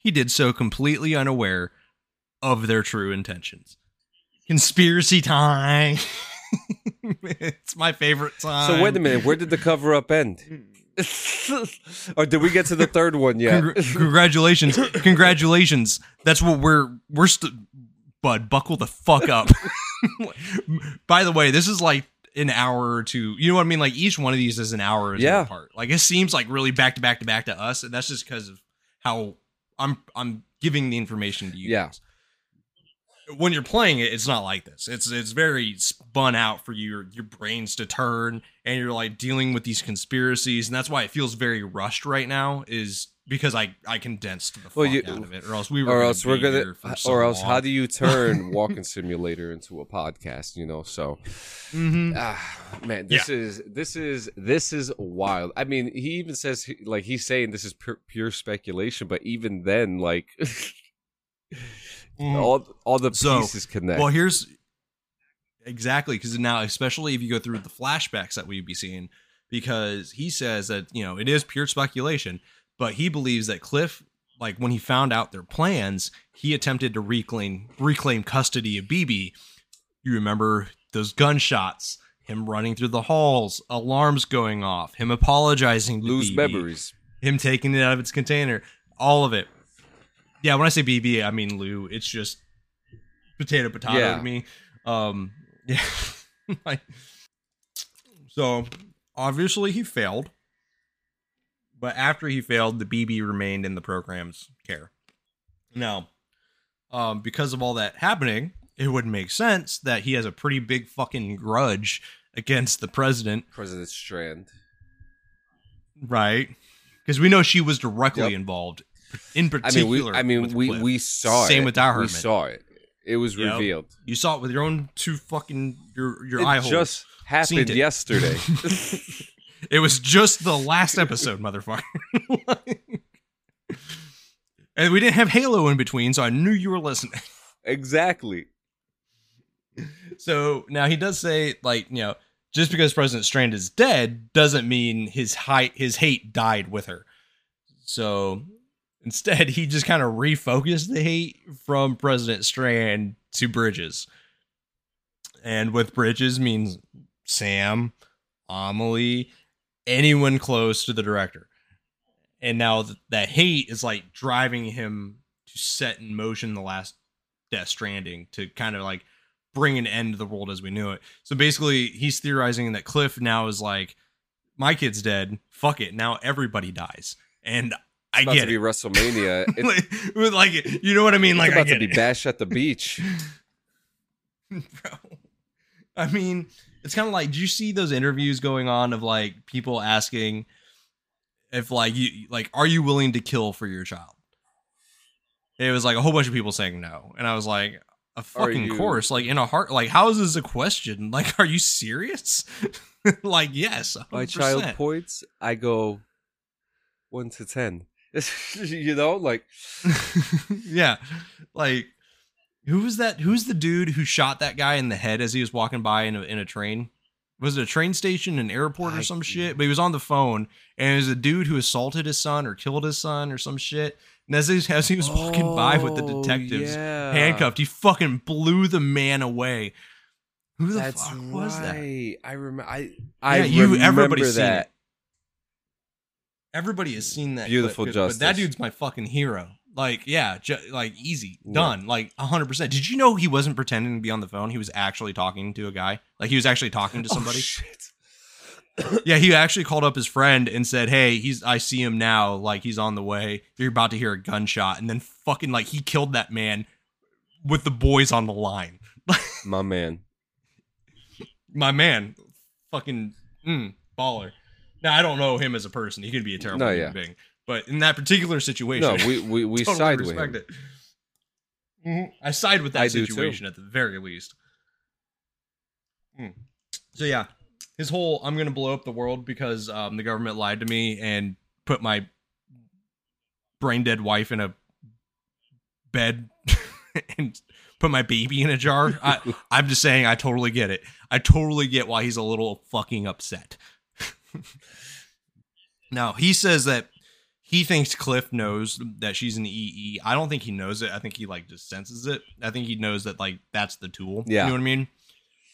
He did so completely unaware of their true intentions. Conspiracy time. it's my favorite time. So wait a minute, where did the cover up end? or did we get to the third one yet? Congr- congratulations, congratulations. That's what we're we're st- bud. Buckle the fuck up. By the way, this is like an hour or two. You know what I mean? Like each one of these is an hour Yeah. apart. Like it seems like really back to back to back to us, and that's just because of how I'm I'm giving the information to you. Yeah. guys. When you're playing it, it's not like this. It's it's very spun out for your your brains to turn, and you're like dealing with these conspiracies, and that's why it feels very rushed right now. Is because I I condensed the fuck you- out of it, or else we were, or else we're gonna, or else long. how do you turn Walking Simulator into a podcast? You know, so Mhm. ah, man, this is this is this is wild. I mean, he even says he- like he's saying this is pure, pure speculation, but even then, like Mhm. all all the So, pieces connect. Well, here's exactly because now, especially if you go through the flashbacks that we'd be seeing, because he says that you know it is pure speculation, but he believes that Cliff, like when he found out their plans, he attempted to reclaim reclaim custody of BB. You remember those gunshots, him running through the halls, alarms going off, him apologizing to Lose BB, memories. him taking it out of its container, all of it. Yeah, when I say BB, I mean Lou. It's just potato potato Yeah. to me. Um, yeah. Like- so obviously he failed, but after he failed, the BB remained in the program's care. Now, um, because of all that happening, it would make sense that he has a pretty big fucking grudge against the president President Strand. Right. Because we know she was directly Yep. involved, in I particular. mean, we, I mean, we, we saw it. Same with Our We saw it. It was Yep. revealed. You saw it with your own two fucking your your it eye holes. just happened yesterday. it was just the last episode, motherfucker. and we didn't have Halo in between, so I knew you were listening. exactly. So now he does say, like, you know, just because President Strand is dead doesn't mean his height, his hate died with her. So instead, he just kind of refocused the hate from President Strand to Bridges, and with Bridges means Sam, Amelie, anyone close to the director. And now th- that hate is like driving him to set in motion the last Death Stranding to kind of like bring an end to the world as we knew it. So basically, he's theorizing that Cliff now is like, my kid's dead. Fuck it. Now everybody dies, and I It's about get to be it. WrestleMania. It's like, you know what I mean? Like, I about to be it. Bash at the Beach. bro. I mean, it's kind of like, do you see those interviews going on of like people asking if like you like, are you willing to kill for your child? It was like a whole bunch of people saying no, and I was like, a fucking you- course, like in a heart, like how is this a question? Like, are you serious? like, yes, 100%. My child points, I go one to ten. you know, like yeah, like who was that? Who's the dude who shot that guy in the head as he was walking by in a in a train? Was it a train station, an airport, or I- some shit? But he was on the phone, and it was a dude who assaulted his son or killed his son or some shit. And as he, as he was walking by with the Oh, detectives yeah. handcuffed, he fucking blew the man away. Who the That's fuck was that? right. I remember. I I Yeah, you- everybody's seen that. Everybody has seen that. Beautiful clip, but- But that dude's my fucking hero. Like, yeah, ju- like easy, Yeah. done, like hundred percent. Did you know he wasn't pretending to be on the phone? He was actually talking to a guy. Like he was actually talking to somebody. Oh, shit. yeah, he actually called up his friend and said, "Hey, he's I see him now. Like he's on the way. You're about to hear a gunshot." And then fucking like he killed that man with the boys on the line. My man. My man, fucking mm, baller. Now I don't know him as a person. He could be a terrible No, human yeah. being, but in that particular situation, No, we we, we totally side with him. it. Mhm. I side with that I situation at the very least. Mm. So yeah, his whole "I'm going to blow up the world because um, the government lied to me and put my brain dead wife in a bed and put my baby in a jar." I, I'm just saying, I totally get it. I totally get why he's a little fucking upset. now he says that he thinks Cliff knows that she's an EE. I don't think he knows it. I think he like just senses it. I think he knows that like that's the tool. Yeah. You know what I mean?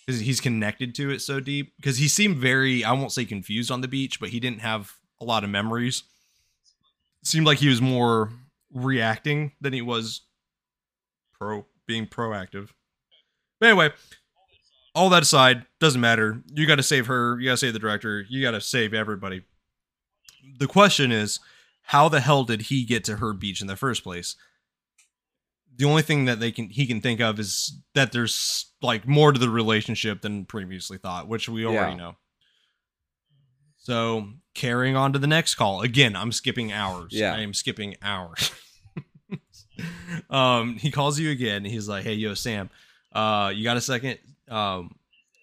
Because he's connected to it so deep. Because he seemed very, I won't say confused on the beach, but he didn't have a lot of memories. Seemed like he was more reacting than he was pro being proactive. But anyway, all that aside, doesn't matter. You got to save her. You got to save the director. You got to save everybody. The question is, how the hell did he get to her beach in the first place? The only thing that they can he can think of is that there's like more to the relationship than previously thought, which we already Yeah. know. So carrying on to the next call. Again, I'm skipping hours. Yeah. I am skipping hours. um, he calls you again. He's like, "Hey, yo, Sam, uh, you got a second? Um,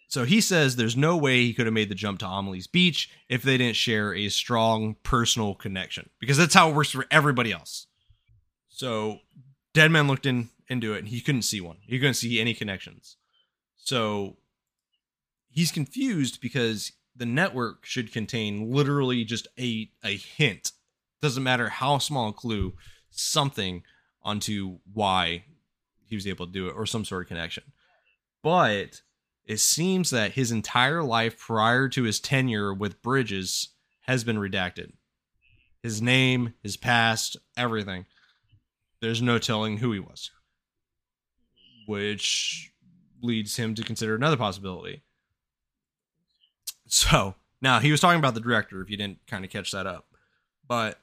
so he says there's no way he could have made the jump to Amelie's beach if they didn't share a strong personal connection, because that's how it works for everybody else. So Deadman looked in into it and he couldn't see one. He couldn't see any connections. So he's confused because the network should contain literally just a a hint. Doesn't matter how small a clue, something onto why he was able to do it or some sort of connection. But it seems that his entire life prior to his tenure with Bridges has been redacted. His name, his past, everything. There's no telling who he was. Which leads him to consider another possibility. So, now he was talking about the director if you didn't kind of catch that up. But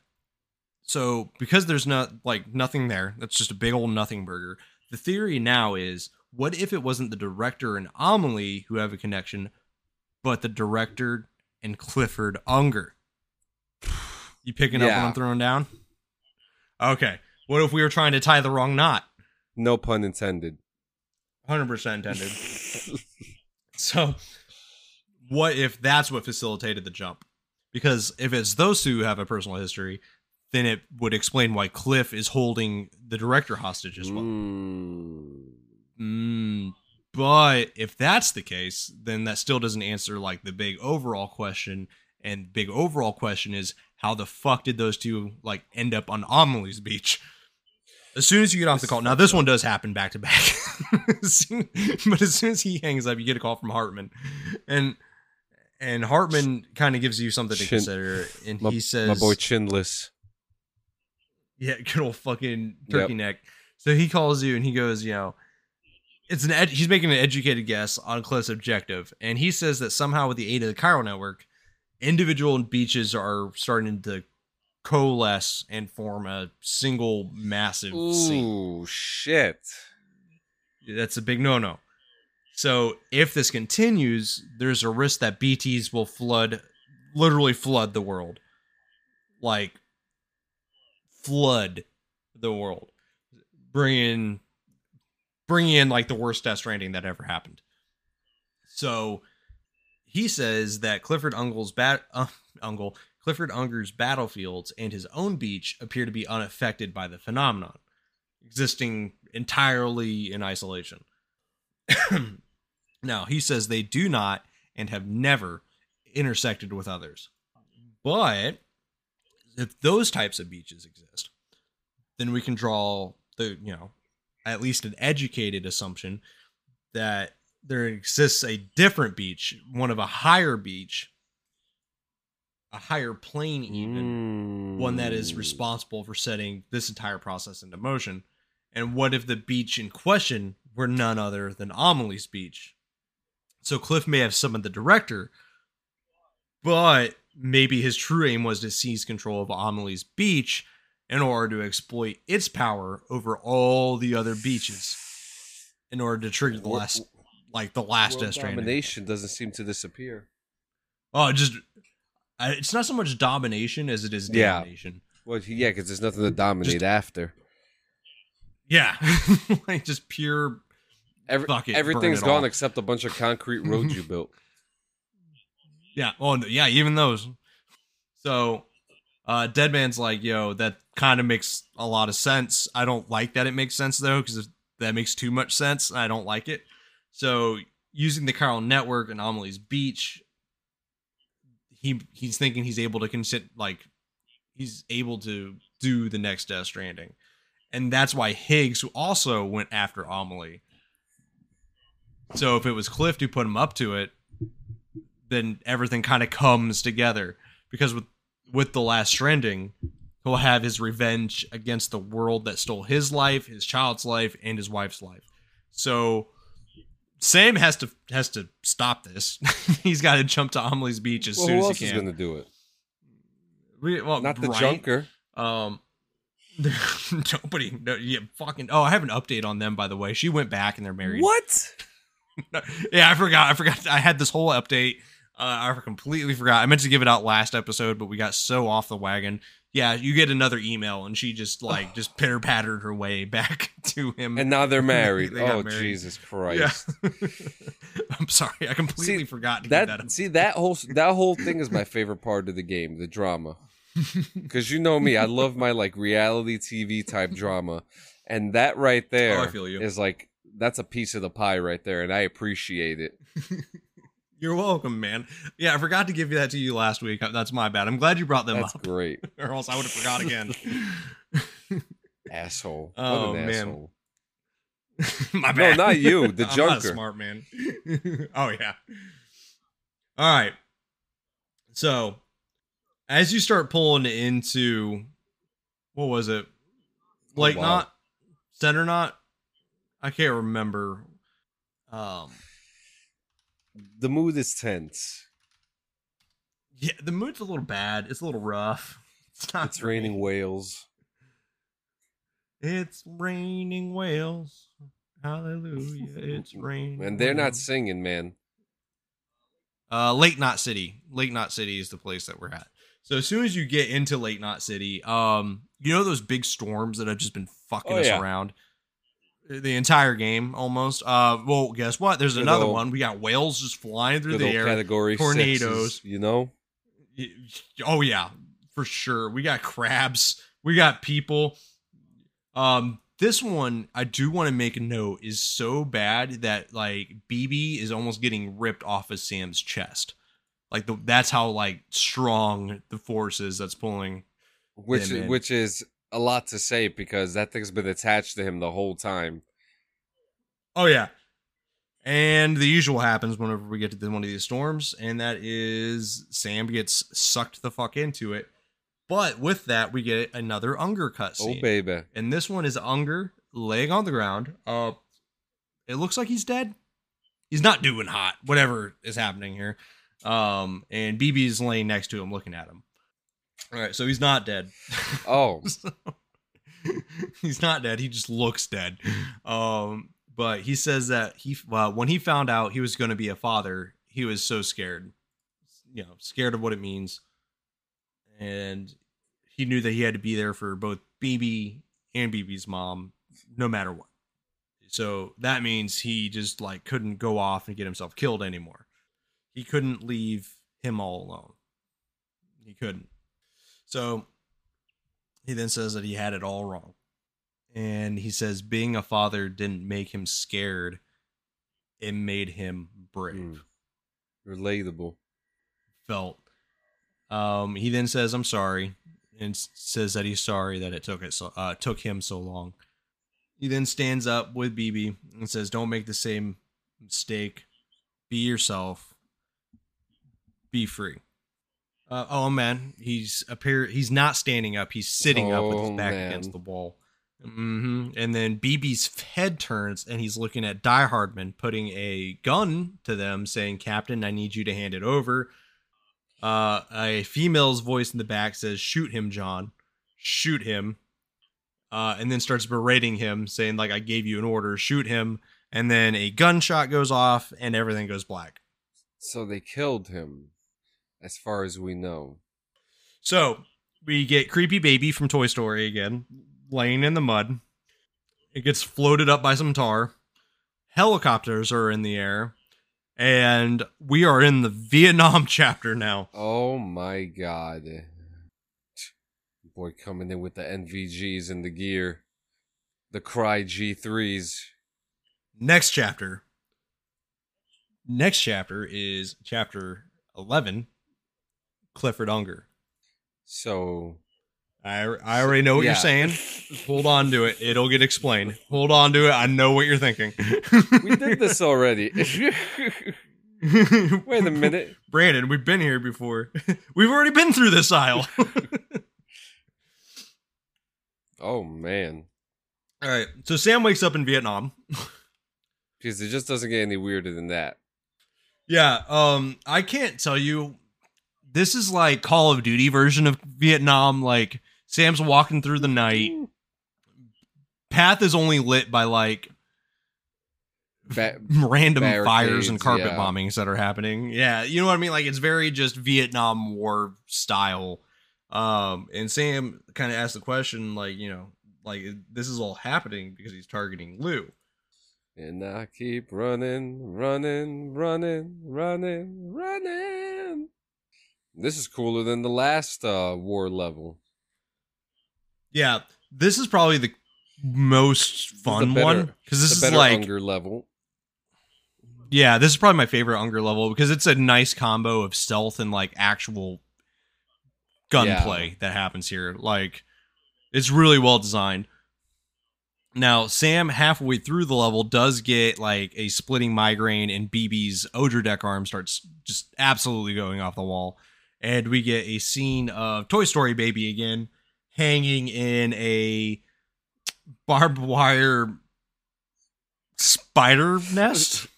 so because there's not like nothing there, that's just a big old nothing burger. The theory now is what if it wasn't the director and Amelie who have a connection, but the director and Clifford Unger? You picking up what I'm throwing down? Okay. What if we were trying to tie the wrong knot? No pun intended. 100% intended. so, what if that's what facilitated the jump? Because if it's those two who have a personal history, then it would explain why Cliff is holding the director hostage as well. Mm. Mm, but if that's the case, then that still doesn't answer like the big overall question. And big overall question is how the fuck did those two like end up on Amelie's beach? As soon as you get off the call, now this one does happen back to back. But as soon as he hangs up, you get a call from Heartman, and and Heartman kind of gives you something to Chin- consider, and My, he says, my boy Chinless. yeah, good old fucking turkey Yep. neck. So he calls you and he goes, you know, it's an ed- he's making an educated guess on Cliff's objective, and he says that somehow with the aid of the Chiral network, individual beaches are starting to coalesce and form a single massive sea. Ooh, shit. That's a big no-no. So if this continues, there's a risk that BTs will flood, literally flood the world, like flood the world, bring in, bring in like the worst Death Stranding that ever happened. So he says that Clifford Unger's bat, uh, Ungle, Clifford Unger's battlefields and his own beach appear to be unaffected by the phenomenon, existing entirely in isolation. now, he says they do not and have never intersected with others. But if those types of beaches exist, then we can draw the, you know, at least an educated assumption that there exists a different beach, one of a higher beach, a higher plane even one that is Mm. responsible for setting this entire process into motion. And what if the beach in question were none other than Amelie's beach? So Cliff may have summoned the director, but maybe his true aim was to seize control of Amelie's beach in order to exploit its power over all the other beaches in order to trigger the last like the last World Death Stranding. domination doesn't seem to disappear. Oh, just it's not so much domination as it is Yeah. domination. Well, yeah, because there's nothing to dominate after. Yeah, like just pure. Every, Fuck it, burn it gone all. except a bunch of concrete roads you built. Yeah. Oh, no, yeah. Even those. So, uh, Deadman's like, yo, that kind of makes a lot of sense. I don't like that it makes sense though, because that makes too much sense. I don't like it. So, using the Chiral Network and Amelie's Beach, he he's thinking he's able to consent like he's able to do the next Death Stranding, and that's why Higgs who also went after Amelie. So if it was Cliff who put him up to it, then everything kind of comes together because with with the last stranding he'll have his revenge against the world that stole his life his child's life and his wife's life so sam has to has to stop this he's got to jump to amelie's beach as well, soon who as else he is can going to do it? We- well, Not the right? Junker. Um, nobody. No, yeah, fucking. Oh, I have an update on them. By the way, she went back and they're married. What? yeah, I forgot. I forgot. I had this whole update. Uh, I completely forgot. I meant to give it out last episode, but we got so off the wagon. Yeah, you get another email, and she just like just pitter pattered her way back to him. And now they're married. They oh married. Jesus yeah. Christ! I'm sorry. I completely See, forgot to That, that. see that whole that whole thing is my favorite part of the game, the drama. Because you know me, I love my like reality TV type drama, and that right there Oh, feel you. is like that's a piece of the pie right there, and I appreciate it. You're welcome, man. Yeah, I forgot to give you that to you last week. That's my bad. I'm glad you brought them up. That's up, great, or else I would have forgot again. asshole. Oh, what an man. asshole. My bad. No, not you, the I'm not a Junker. smart man. oh yeah. All right. So, as you start pulling into what was it? Oh, Late wow. knot, center knot. I can't remember. Um, The mood is tense. yeah, the mood's a little bad. It's a little rough. It's not. It's raining whales. It's raining whales. Hallelujah! It's raining. And they're not singing, man. Uh, Lake Knot City. Lake Knot City is the place that we're at. So as soon as you get into Lake Knot City, um, you know those big storms that have just been fucking Oh, us yeah. around the entire game almost. Uh, well, guess what? There's Good another old- one. We got whales just flying through the air. category tornadoes. sixes, you know? Oh yeah, for sure. We got crabs. We got people. Um, this one I do want to make a note is so bad that like BB is almost getting ripped off of Sam's chest. Like the, that's how like strong the force is that's pulling. Which which is a lot to say because that thing's been attached to him the whole time. Oh yeah. And the usual happens whenever we get to the, one of these storms, and that is Sam gets sucked the fuck into it. But with that, we get another Unger cutscene. Oh baby. And this one is Unger laying on the ground. Uh, it looks like he's dead. He's not doing hot. Whatever is happening here. Um, and BB's laying next to him, looking at him. All right, so he's not dead. Oh, he's not dead. He just looks dead. Um, but he says that he well, when he found out he was going to be a father, he was so scared. You know, scared of what it means, and he knew that he had to be there for both BB and BB's mom, no matter what. So that means he just like couldn't go off and get himself killed anymore. He couldn't leave him all alone. He couldn't. So he then says that he had it all wrong. And he says being a father didn't make him scared, it made him brave. Mm. relatable. Felt. Um, he then says, "I'm sorry," and says that he's sorry that it took it so uh, took him so long. He then stands up with BB and says, "Don't make the same mistake. Be yourself. Be free." Uh, oh man, he's appear. He's not standing up. He's sitting up with his Oh, back man. against the wall. hmm And then BB's head turns, and he's looking at Die Hardman, putting a gun to them, saying, "Captain, I need you to hand it over." Uh, a female's voice in the back says, "Shoot him, John. Shoot him." Uh, and then starts berating him, saying, "Like I gave you an order, shoot him." And then a gunshot goes off, and everything goes black. So they killed him, as far as we know. So we get creepy baby from Toy Story again, laying in the mud. It gets floated up by some tar. Helicopters are in the air, and we are in the Vietnam chapter now. Oh my god. Boy coming in with the NVGs and the gear. The Cry G3s. Next chapter. Next chapter is chapter eleven. Clifford Unger. So I I already know what Yeah. you're saying. Hold on to it. It'll get explained. Hold on to it. I know what you're thinking. we did this already. Wait a minute. Brandon, we've been here before. we've already been through this aisle. Oh man. All right. So Sam wakes up in Vietnam. Because it just doesn't get any weirder than that. Yeah. Um, I can't tell you. This is like Call of Duty version of Vietnam. Like Sam's walking through the night. Path is only lit by like Ba- random fires and carpet yeah. bombings that are happening. Yeah, you know what I mean? Like it's very just Vietnam War style. Um, and Sam kind of asked the question, like, you know, like this is all happening because he's targeting Lou. and I keep running, running, running, running, running. This is cooler than the last uh, war level. Yeah, this is probably the most fun better- one because this is like, Unger level. yeah, this is probably my favorite Unger level because it's a nice combo of stealth and like actual gunplay that happens here. Like, it's really well designed. Now, Sam, halfway through the level, does get like a splitting migraine, and BB's Odradek arm starts just absolutely going off the wall. And we get a scene of Toy Story Baby again hanging in a barbed wire spider nest.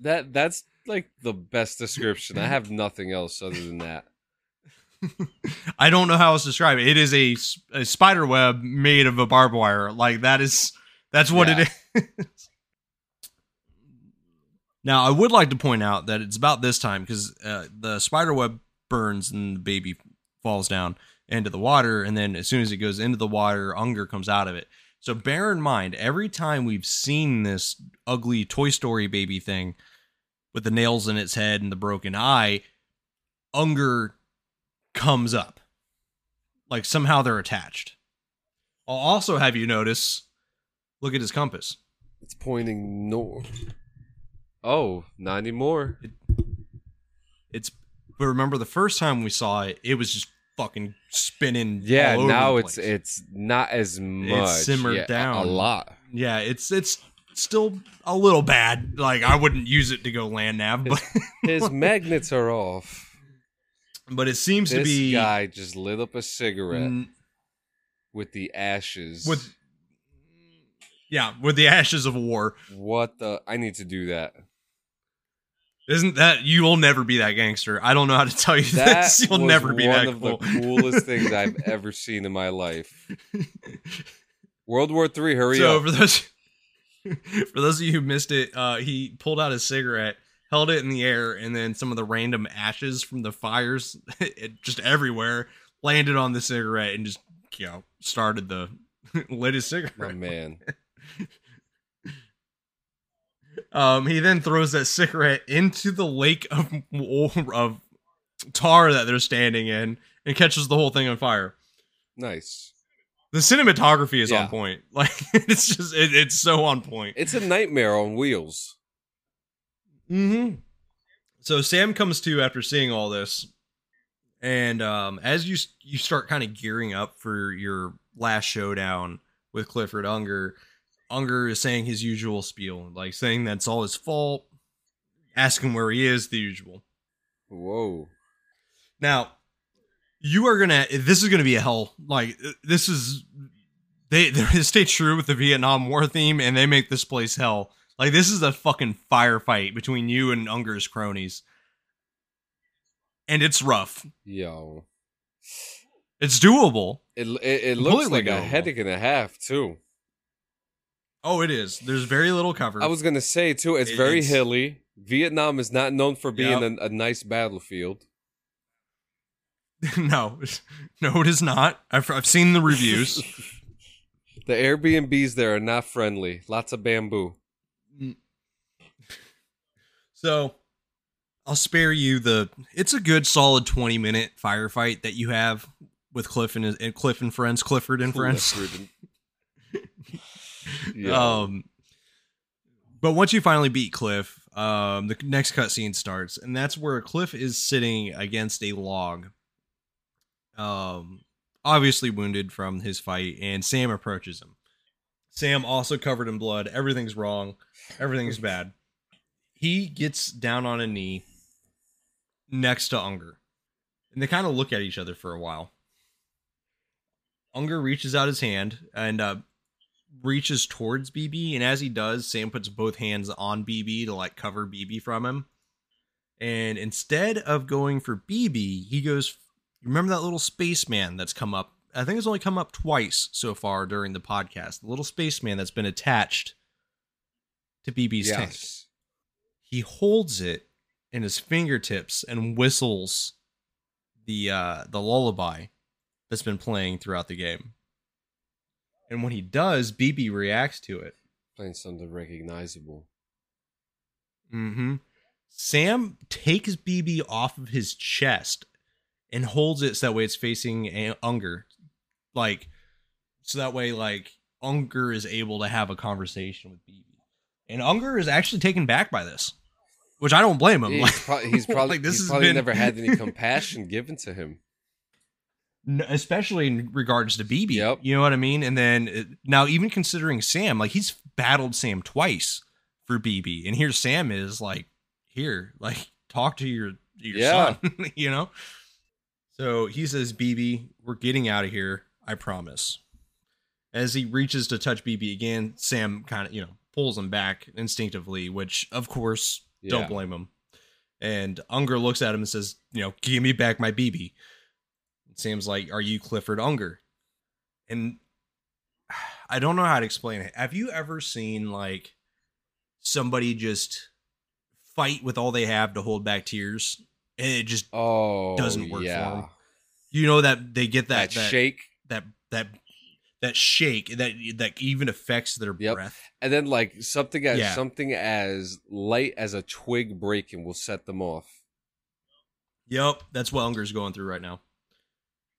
That that's like the best description. I have nothing else other than that. I don't know how else to describe it. It is a spider web made of a barbed wire. Like that is that's what Yeah. it is. now, I would like to point out that it's about this time because uh, the spider web burns and the baby falls down into the water, and then as soon as it goes into the water, Unger comes out of it. So bear in mind, every time we've seen this ugly Toy Story baby thing with the nails in its head and the broken eye, Unger comes up. Like somehow they're attached. I'll also have you notice look at his compass. It's pointing north. Oh, not anymore. It's but remember the first time we saw it, it was just fucking spinning. Yeah, all over now it's it's not as much. It's simmered Yeah, down. a lot. yeah, it's it's still a little bad. Like I wouldn't use it to go land nav, but His magnets are off. but it seems to be guy just lit up a cigarette mm, with the ashes. with yeah with the ashes of war. what the? I need to do that. Isn't that you will never be that gangster? I don't know how to tell you That this. You'll never be one that of cool. the coolest things I've ever seen in my life. World War Three, hurry so up! So for those for those of you who missed it, uh, he pulled out his cigarette, held it in the air, and then some of the random ashes from the fires, it just everywhere, landed on the cigarette and just you know started the lit his My cigarette. man, Um, he then throws that cigarette into the lake of of tar that they're standing in and catches the whole thing on fire. nice. The cinematography is Yeah. on point. Like it's just it, it's so on point. It's a nightmare on wheels. Mm-hmm. So Sam comes to after seeing all this, and um, as you you start kind of gearing up for your last showdown with Clifford Unger, Unger is saying his usual spiel, like saying that's all his fault, asking where he is, the usual. Whoa. Now, you are gonna. This is gonna be a hell. Like uh, this is they they stay true with the Vietnam War theme, and they make this place hell. Like this is a fucking firefight between you and Unger's cronies, and it's rough. Yo, It's doable. it it, it looks like a headache and a half too. Oh, it is. There's very little cover. I was gonna say too. It's very It's- hilly. Vietnam is not known for being Yep. a, a nice battlefield. no, no, it is not. I've I've seen the reviews. The Airbnbs there are not friendly. Lots of bamboo. Mm. So I'll spare you the. It's a good solid twenty minute firefight that you have with Cliff and, his, and Cliff and friends, Clifford and friends. Yeah. Um, but once you finally beat Cliff, um, the next cutscene starts, and that's where Cliff is sitting against a log. Um, obviously wounded from his fight, and Sam approaches him. Sam also covered in blood. Everything's wrong. Everything's bad. He gets down on a knee next to Unger, and they kind of look at each other for a while. Unger reaches out his hand and uh, reaches towards BB, and as he does, Sam puts both hands on BB to like cover BB from him. And instead of going for BB, he goes. Remember that little spaceman that's come up? I think it's only come up twice so far during the podcast. The little spaceman that's been attached to BB's tank. He holds it in his fingertips and whistles the uh, the lullaby that's been playing throughout the game. And when he does, BB reacts to it. Playing something recognizable. Mm-hmm. Sam takes BB off of his chest and holds it so that way it's facing Unger, like so that way like Unger is able to have a conversation with BB, and Unger is actually taken back by this, which I don't blame him. He's, Like, pro- he's probably like, this he's has probably been- never had any compassion given to him. Especially in regards to BB. Yep. You know what I mean? And then uh, now, even considering Sam, like he's battled Sam twice for BB, and here Sam is like, here, like talk to your your Yeah. son, you know. So he says, "BB, we're getting out of here. I promise." As he reaches to touch BB again, Sam kind of you know pulls him back instinctively, which of course Yeah. don't blame him. And Unger looks at him and says, "You know, give me back my BB." Sam's like, "Are you Clifford Unger?" And I don't know how to explain it. Have you ever seen like somebody just fight with all they have to hold back tears, and it just Oh, Doesn't work for yeah. you know that they get That, that that shake, that that that shake that that even affects their Yep. breath. and then like something as Yeah. something as light as a twig breaking will set them off. Yep, that's what Unger's going through right now.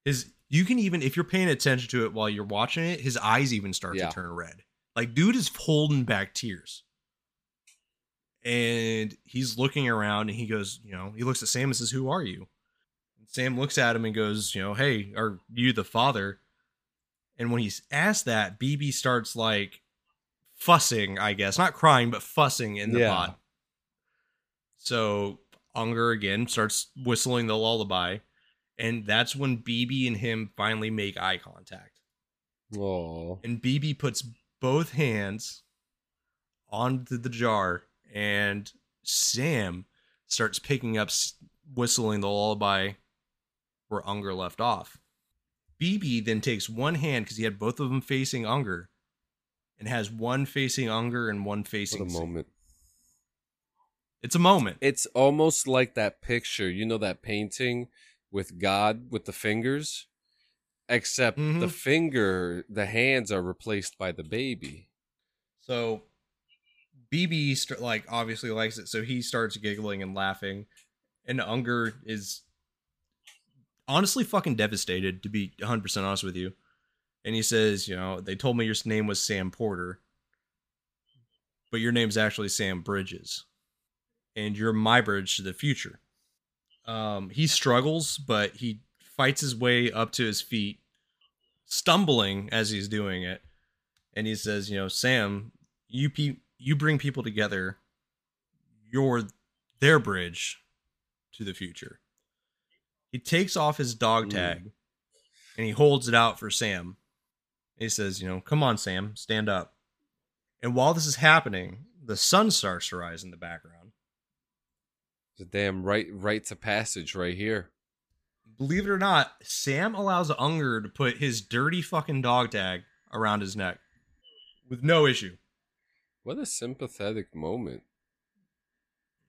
His you can even if you're paying attention to it while you're watching it, his eyes even start Yeah. to turn red. Like dude is holding back tears. And he's looking around and he goes, you know, he looks at Sam and says, "Who are you?" And Sam looks at him and goes, you know, "Hey, are you the father?" And when he's asked that, BB starts like fussing, I guess, not crying, but fussing in the Yeah. pod. So Unger again starts whistling the lullaby, and that's when BB and him finally make eye contact. Oh, And BB puts both hands onto the jar, and Sam starts picking up, whistling the lullaby where Unger left off. BB then takes one hand because he had both of them facing Unger, and has one facing Unger and one what facing. a Sam. moment! It's a moment. It's almost like that picture, you know, that painting with God with the fingers, except the Mhm. finger, the hands are replaced by the baby. So BB st- like obviously likes it, so he starts giggling and laughing, and Unger is honestly fucking devastated to be 100% honest with you. And he says, you know, they told me your name was Sam Porter, but your name's actually Sam Bridges. And you're my bridge to the future. Um, he struggles, but he fights his way up to his feet, stumbling as he's doing it. And he says, you know, Sam, you pe- you bring people together. You're their bridge to the future. He takes off his dog tag and he holds it out for Sam. He says, you know, come on, Sam, stand up. And while this is happening, the sun starts to rise in the background. The damn right rites of passage right here. Believe it or not, Sam allows Unger to put his dirty fucking dog tag around his neck with no issue. What a sympathetic moment.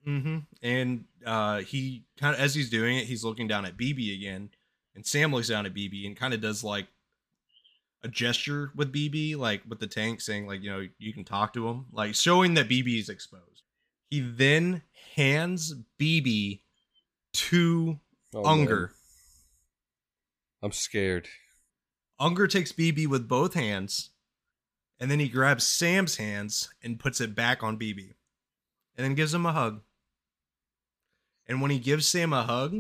Mm-hmm. And uh, he kind of, as he's doing it, he's looking down at BB again, and Sam looks down at BB and kind of does like a gesture with BB, like with the tank, saying like, you know, you can talk to him, like showing that BB is exposed. He then hands BB to Oh, Unger. man. I'm scared. Unger takes BB with both hands, and then he grabs Sam's hands and puts it back on BB, and then gives him a hug. And when he gives Sam a hug,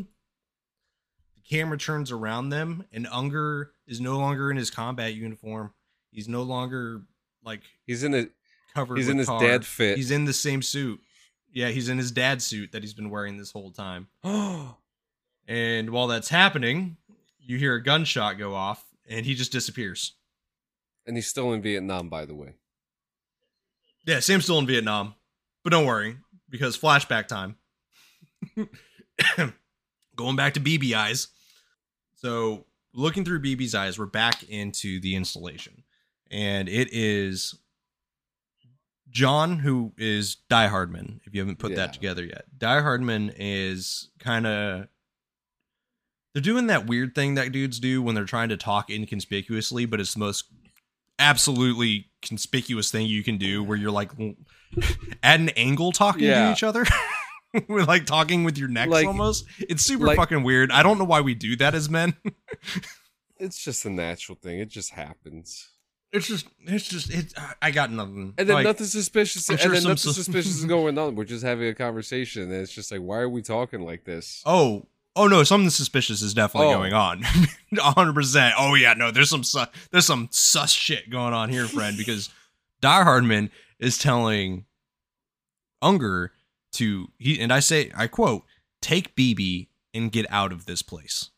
the camera turns around them, and Unger is no longer in his combat uniform. He's no longer like He's in a covered. He's in his tar. dad fit. He's in the same suit. Yeah, he's in his dad suit that he's been wearing this whole time. Oh, And while that's happening, you hear a gunshot go off, and he just disappears. and he's still in Vietnam, by the way. Yeah, Sam's still in Vietnam, but don't worry because flashback time. Going back to BB eyes. So, looking through BB's eyes, we're back into the installation, and it is John, who is Die Hardman. If you haven't put Yeah. that together yet, Die Hardman is kind of. They're doing that weird thing that dudes do when they're trying to talk inconspicuously, but it's the most absolutely conspicuous thing you can do where you're like at an angle talking to each other. We're like talking with your necks Like- almost. It's super like- fucking weird. I don't know why we do that as men. It's just a natural thing. It just happens. It's just, it's just, it. I got nothing. And then Like, nothing suspicious. I'm And sure then nothing suspicious is going on. We're just having a conversation, and it's just like, why are we talking like this? Oh, oh no, something suspicious is definitely Oh. going on. hundred percent. Oh yeah, no, there's some su- there's some sus shit going on here, friend. Because Die Hardman is telling Unger to he and I say I quote take BB and get out of this place.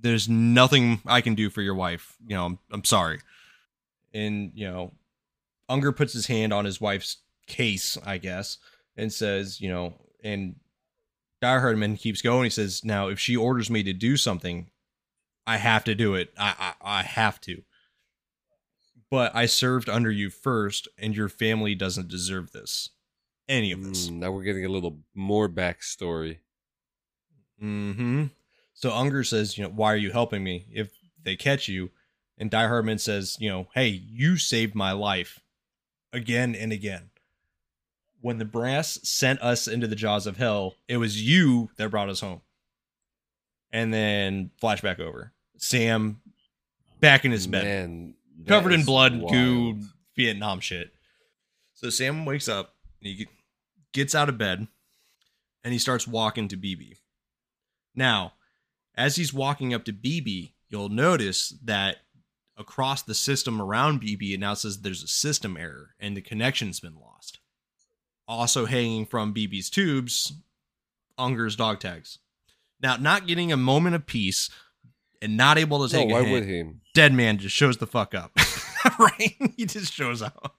There's nothing I can do for your wife. You know, I'm, I'm sorry. And you know, Unger puts his hand on his wife's case, I guess, and says, you know, and Die Hardman keeps going. He says, "Now, if she orders me to do something, I have to do it. I, I, I have to. But I served under you first, and your family doesn't deserve this. Any of this. Mm, now we're getting a little more backstory. Mm-hmm. So Unger says, you know, why are you helping me if they catch you? And Die Hardman says, you know, hey, you saved my life again and again. When the brass sent us into the jaws of hell, it was you that brought us home. And then flashback over. Sam back in his bed Man, covered in blood, wild. goo, Vietnam shit. So Sam wakes up, and he gets out of bed, and he starts walking to BB. Now, as he's walking up to BB, you'll notice that across the system around BB, it now says there's a system error and the connection's been lost. Also hanging from BB's tubes, Unger's dog tags. Now, not getting a moment of peace and not able to No, take a why hint, would he? dead man just shows the fuck up. right? He just shows up.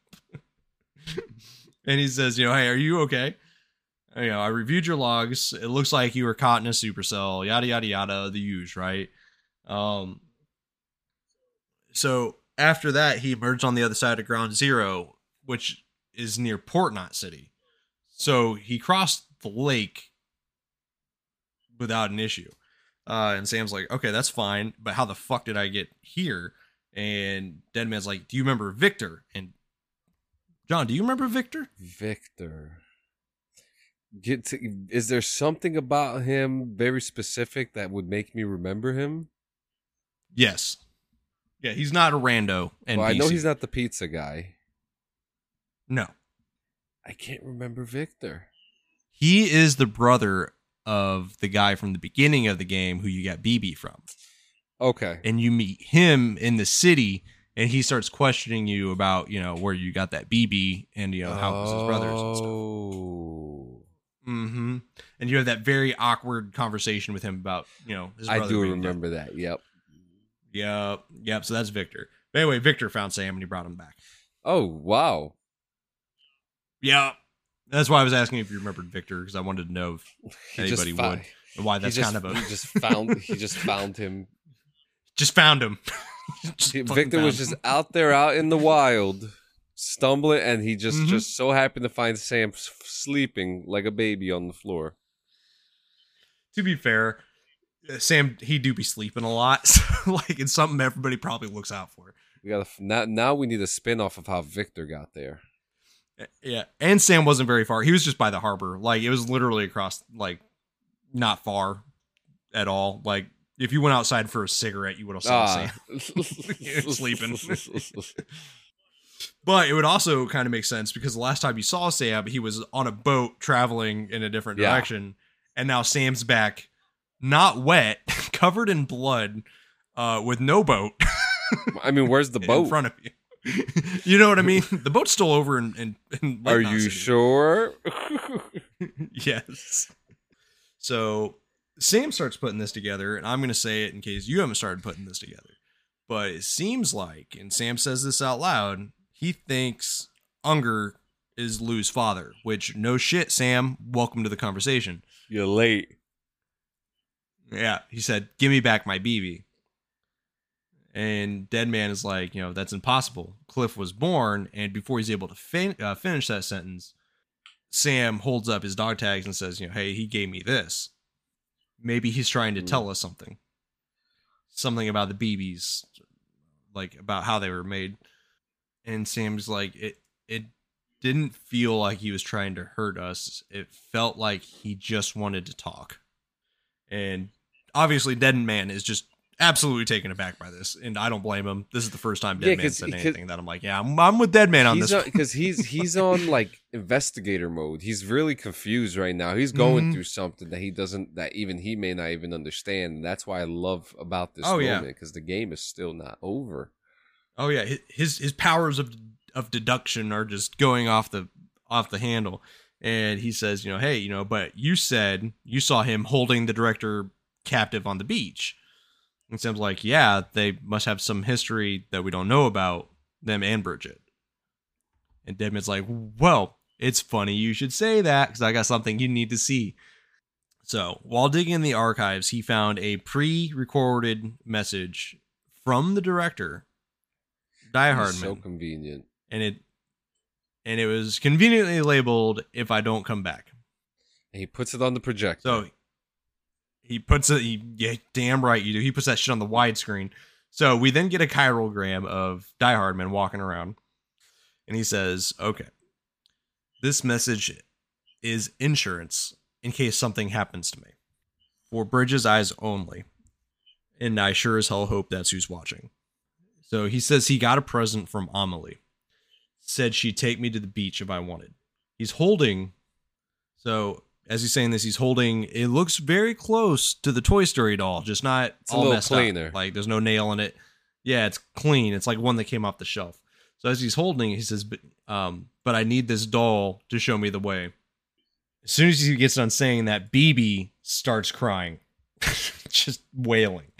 and he says, you know, hey, are you okay? You know, I reviewed your logs. It looks like you were caught in a supercell, yada yada yada, the use, right? Um so after that, he emerged on the other side of ground zero, which is near Port Knot City. So he crossed the lake without an issue. Uh, and Sam's like, okay, that's fine, but how the fuck did I get here? And Deadman's like, do you remember Victor? And John, do you remember Victor? Victor. Get to, is there something about him very specific that would make me remember him? Yes. Yeah, he's not a rando. And well, I know he's not the pizza guy. No, I can't remember Victor. he is the brother of the guy from the beginning of the game who you got BB from. Okay. and you meet him in the city and he starts questioning you about you know where you got that bb and you know how it was his brothers and stuff Oh. Mm-hmm. And you have that very awkward conversation with him about, you know, his I do remember that. Yep. Yep. Yep. So that's Victor. But anyway, Victor found Sam and he brought him back. Oh wow. Yeah. That's why I was asking if you remembered Victor because I wanted to know if He anybody would why that's just, kind of a he just found he just found him. just found him. Just Victor was found just out there out in the wild, stumbling, and he just Mhm. just so happened to find Sam sleeping like a baby on the floor. to be fair, Sam he do be sleeping a lot. So, like it's something everybody probably looks out for. We got now. Now we need a spin off of how Victor got there. Yeah, and Sam wasn't very far. He was just by the harbor. Like it was literally across, like not far at all. Like if you went outside for a cigarette, you would have Sam. Ah. Sleeping. But it would also kind of make sense because the last time you saw Sam, he was on a boat traveling in a different Yeah. direction, and now Sam's back, not wet, covered in blood, uh, with no boat I mean, where's the boat in front of you. you know what I mean? The boat's still over in. in, in Are you City. sure? yes. So Sam starts putting this together, and I'm going to say it in case you haven't started putting this together. But it seems like, and Sam says this out loud, he thinks Unger is Lou's father, which no shit, Sam. Welcome to the conversation. You're late. Yeah, he said, "Give me back my BB." And Dead Man is like, you know, that's impossible. Cliff was born, and before he's able to fin- uh, finish that sentence, Sam holds up his dog tags and says, you know, hey, he gave me this. Maybe he's trying to Hmm. tell us something, something about the BBs, like about how they were made. And Sam's like, it, it didn't feel like he was trying to hurt us. It felt like he just wanted to talk. And obviously, Dead Man is just absolutely taken aback by this, and I don't blame him. This is the first time Dead Yeah, Man said anything that I'm like, yeah, I'm, I'm with Dead Man on this. because he's he's on like investigator mode. He's really confused right now. He's going Mhm. through something that he doesn't that even he may not even understand. And that's why I love about this Oh, moment because the game is still not over. Oh yeah, his his powers of of deduction are just going off the off the handle. And he says, you know, hey, you know, but you said you saw him holding the director captive on the beach. And Sam's like, yeah, they must have some history that we don't know about them and Bridget. And Deadman's like, well, it's funny you should say that because I got something you need to see. So while digging in the archives, he found a pre-recorded message from the director, Die Hardman, so convenient. and it and it was conveniently labeled "If I Don't Come Back." And he puts it on the projector. So he puts it. He, yeah, damn right you do. He puts that shit on the widescreen. So we then get a chirogram of Die Hardman walking around, and he says, "Okay, this message is insurance in case something happens to me, for Bridges' eyes only, and I sure as hell hope that's who's watching." So he says he got a present from Amelie. Said she'd take me to the beach if I wanted. He's holding. So as he's saying this, he's holding. It looks very close to the Toy Story doll, just not It's a all little messed up. cleaner. Like there's no nail in it. Yeah, it's clean. It's like one that came off the shelf. So as he's holding, he says, "But um, but I need this doll to show me the way." As soon as he gets done saying that, BB starts crying, just wailing,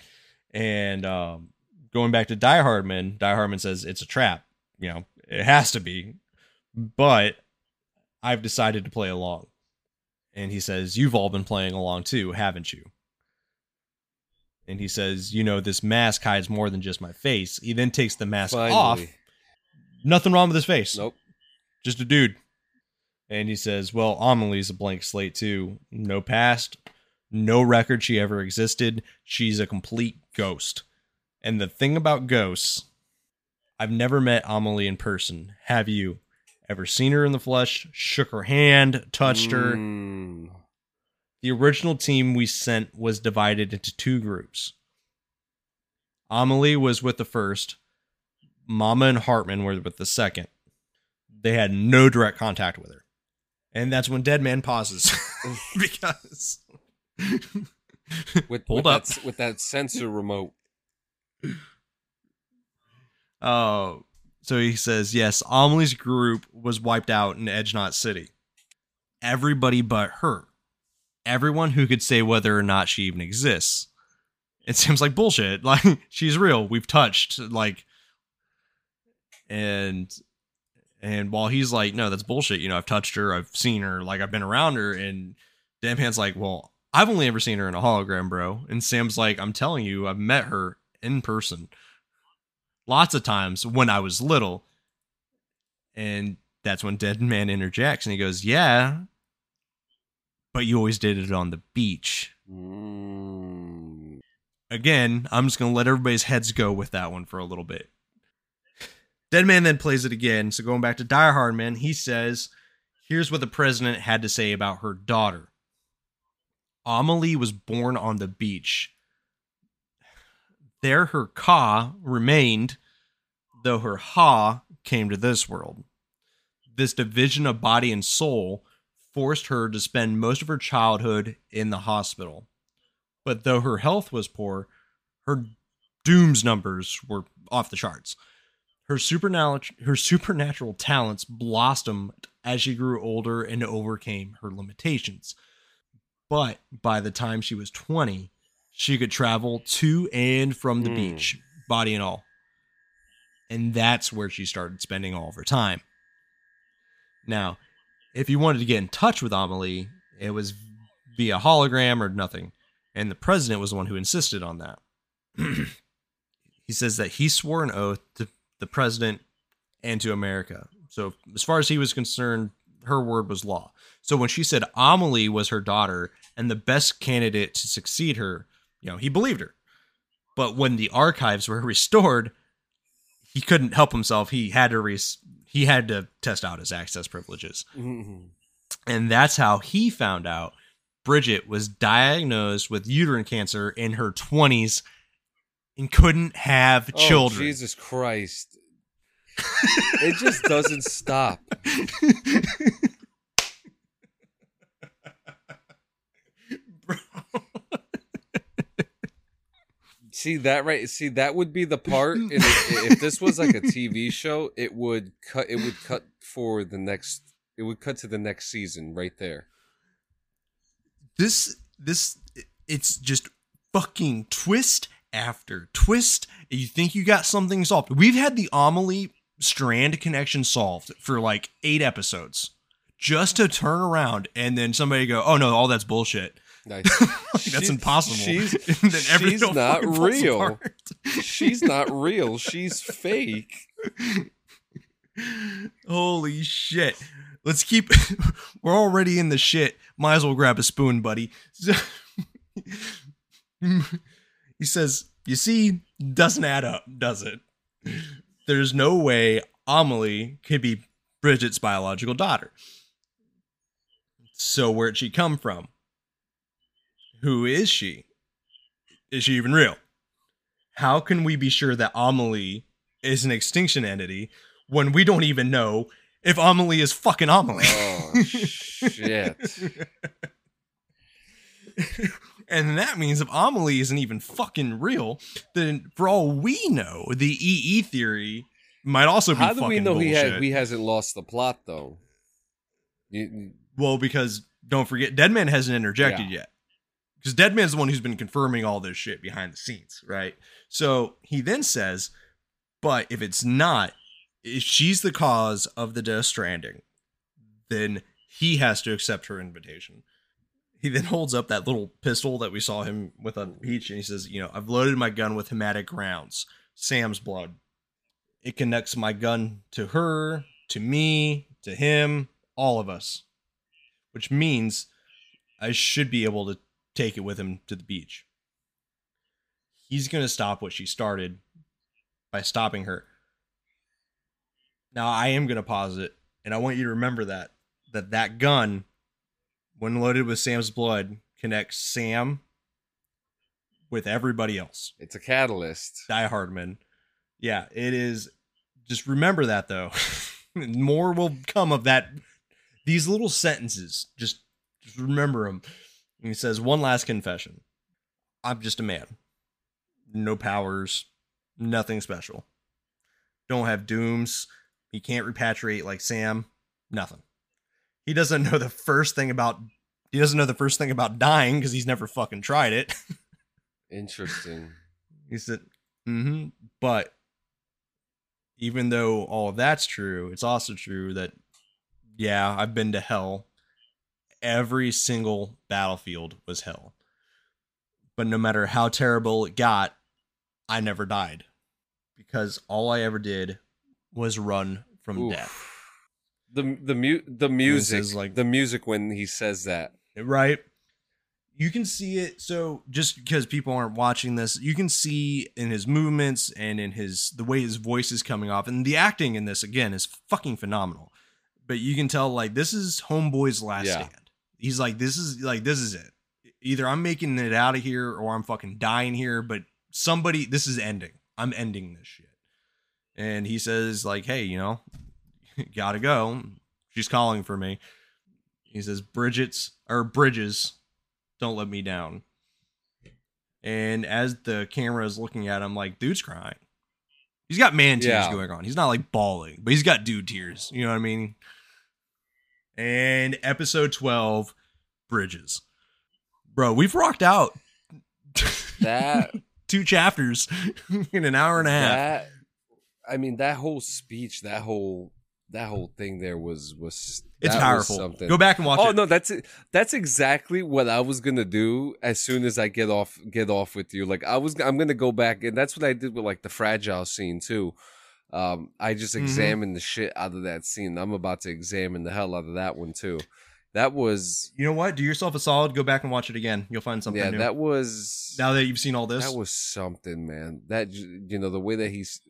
and um, going back to Die Hardman, Die Hardman says it's a trap. You know, it has to be, but I've decided to play along. And he says, You've all been playing along too, haven't you? And he says, You know, this mask hides more than just my face. He then takes the mask Finally. off. Nothing wrong with his face. Nope. Just a dude. And he says, Well, Amelie's a blank slate too. No past, no record she ever existed. She's a complete ghost. And the thing about ghosts, I've never met Amelie in person. Have you? Ever seen her in the flesh? Shook her hand, touched her? Mm. The original team we sent was divided into two groups. Amelie was with the first, Mama and Heartman were with the second. They had no direct contact with her. And that's when Dead Man pauses. because. With, Hold with up. That, with that sensor remote. Oh, so he says, yes, Amelie's group was wiped out in Edge Knot City. everybody but her. Everyone who could say whether or not she even exists. It seems like bullshit. Like she's real. We've touched like and and while he's like, no, that's bullshit. You know, I've touched her, I've seen her, like I've been around her, and Deadman's like, well, I've only ever seen her in a hologram, bro. And Sam's like, I'm telling you, I've met her in person lots of times when I was little. And that's when Dead Man interjects and he goes, Yeah, but you always did it on the beach. Mm. Again, I'm just going to let everybody's heads go with that one for a little bit. Dead Man then plays it again. So going back to Die Hard Man, he says, Here's what the president had to say about her daughter. Amelie was born on the beach. There her ka remained, though her ha came to this world. This division of body and soul forced her to spend most of her childhood in the hospital. But though her health was poor, her dooms numbers were off the charts. Her supernatural her supernatural talents blossomed as she grew older and overcame her limitations. But by the time she was 20, she could travel to and from the Hmm. beach, body and all. And that's where she started spending all of her time. Now, if you wanted to get in touch with Amelie, it was via hologram or nothing. And the president was the one who insisted on that. he says that he swore an oath to the president and to America. So, as far as he was concerned, her word was law. So, when she said Amelie was her daughter and the best candidate to succeed her, you know, he believed her. But when the archives were restored, he couldn't help himself. He had to re- he had to test out his access privileges. Mhm. And that's how he found out Bridget was diagnosed with uterine cancer in her 20s and couldn't have Oh, children. Jesus Christ. it just doesn't stop. See that right? See that would be the part. If, if this was like a TV show, it would cut. It would cut for the next. It would cut to the next season right there. this this it's just fucking twist after twist. You think you got something solved. We've had the Amelie strand connection solved for like 8 episodes. Just to turn around and then somebody go, "Oh no, all that's bullshit." Nice. Like, that's She- impossible. She's she's not real. she's not real. She's fake. Holy shit. Let's keep we're already in the shit. Might as well grab a spoon, buddy. He says, You see, doesn't add up, does it? There's no way Amelie could be Bridget's biological daughter. So where'd she come from? Who is she? Is she even real? How can we be sure that Amelie is an extinction entity when we don't even know if Amelie is fucking Amelie? Oh shit. and that means if Amelie isn't even fucking real, then for all we know, the EE theory might also be How do we know he had he hasn't lost the plot though? You- well, because don't forget, Deadman hasn't interjected yet. Because Deadman's the one who's been confirming all this shit behind the scenes, right? So he then says, but if it's not, if she's the cause of the Death Stranding, then he has to accept her invitation. He then holds up that little pistol that we saw him with on the beach, and he says, "You know, I've loaded my gun with hematic rounds, Sam's blood. It connects my gun to her, to me, to him, all of us, which means I should be able to take it with him to the beach. He's going to stop what she started by stopping her. Now I am going to pause it, and I want you to remember that that that gun, when loaded with Sam's blood, connects Sam with everybody else. It's a catalyst. Die Hardman. Yeah, it is. Just remember that though. More will come of that. These little sentences. Just, just remember them. He says, "One last confession. I'm just a man. No powers. Nothing special. Don't have dooms. He can't repatriate like Sam. Nothing. he doesn't know the first thing about he doesn't know the first thing about dying because he's never fucking tried it. Interesting. he said, mm-hmm. But even though all of that's true, it's also true that yeah, I've been to hell. Every single battlefield was hell. But no matter how terrible it got, I never died. Because all I ever did was run from Oof. death. The the mu- the music is like- the music when he says that. right? You can see it. So just because people aren't watching this, you can see in his movements and in his the way his voice is coming off, and the acting in this again is fucking phenomenal. But you can tell like this is Homeboy's last Yeah. stand. He's like, this is like this is it. Either I'm making it out of here or I'm fucking dying here. But somebody, this is ending. I'm ending this shit. And he says like, hey, you know, gotta go. She's calling for me. He says, Bridget's or Bridges, don't let me down. And as the camera is looking at him, like, dude's crying. He's got man tears Yeah. going on. He's not like bawling, but he's got dude tears. You know what I mean? And episode 12, Bridges. Bro, we've rocked out That two chapters in an hour and a half. that I mean that whole speech, that whole that whole thing there was was it's that was powerful. something. Go back and watch oh it. no, that's it. That's exactly what I was gonna do as soon as I get off get off with you. Like I was, I'm gonna go back, and that's what I did with like the fragile scene too. Um, I just Mhm. examined the shit out of that scene. I'm about to examine the hell out of that one too. That was You know what? Do yourself a solid. Go back and watch it again. You'll find something yeah, new. that was now that you've seen all this, that was something, man. That you know the way that he's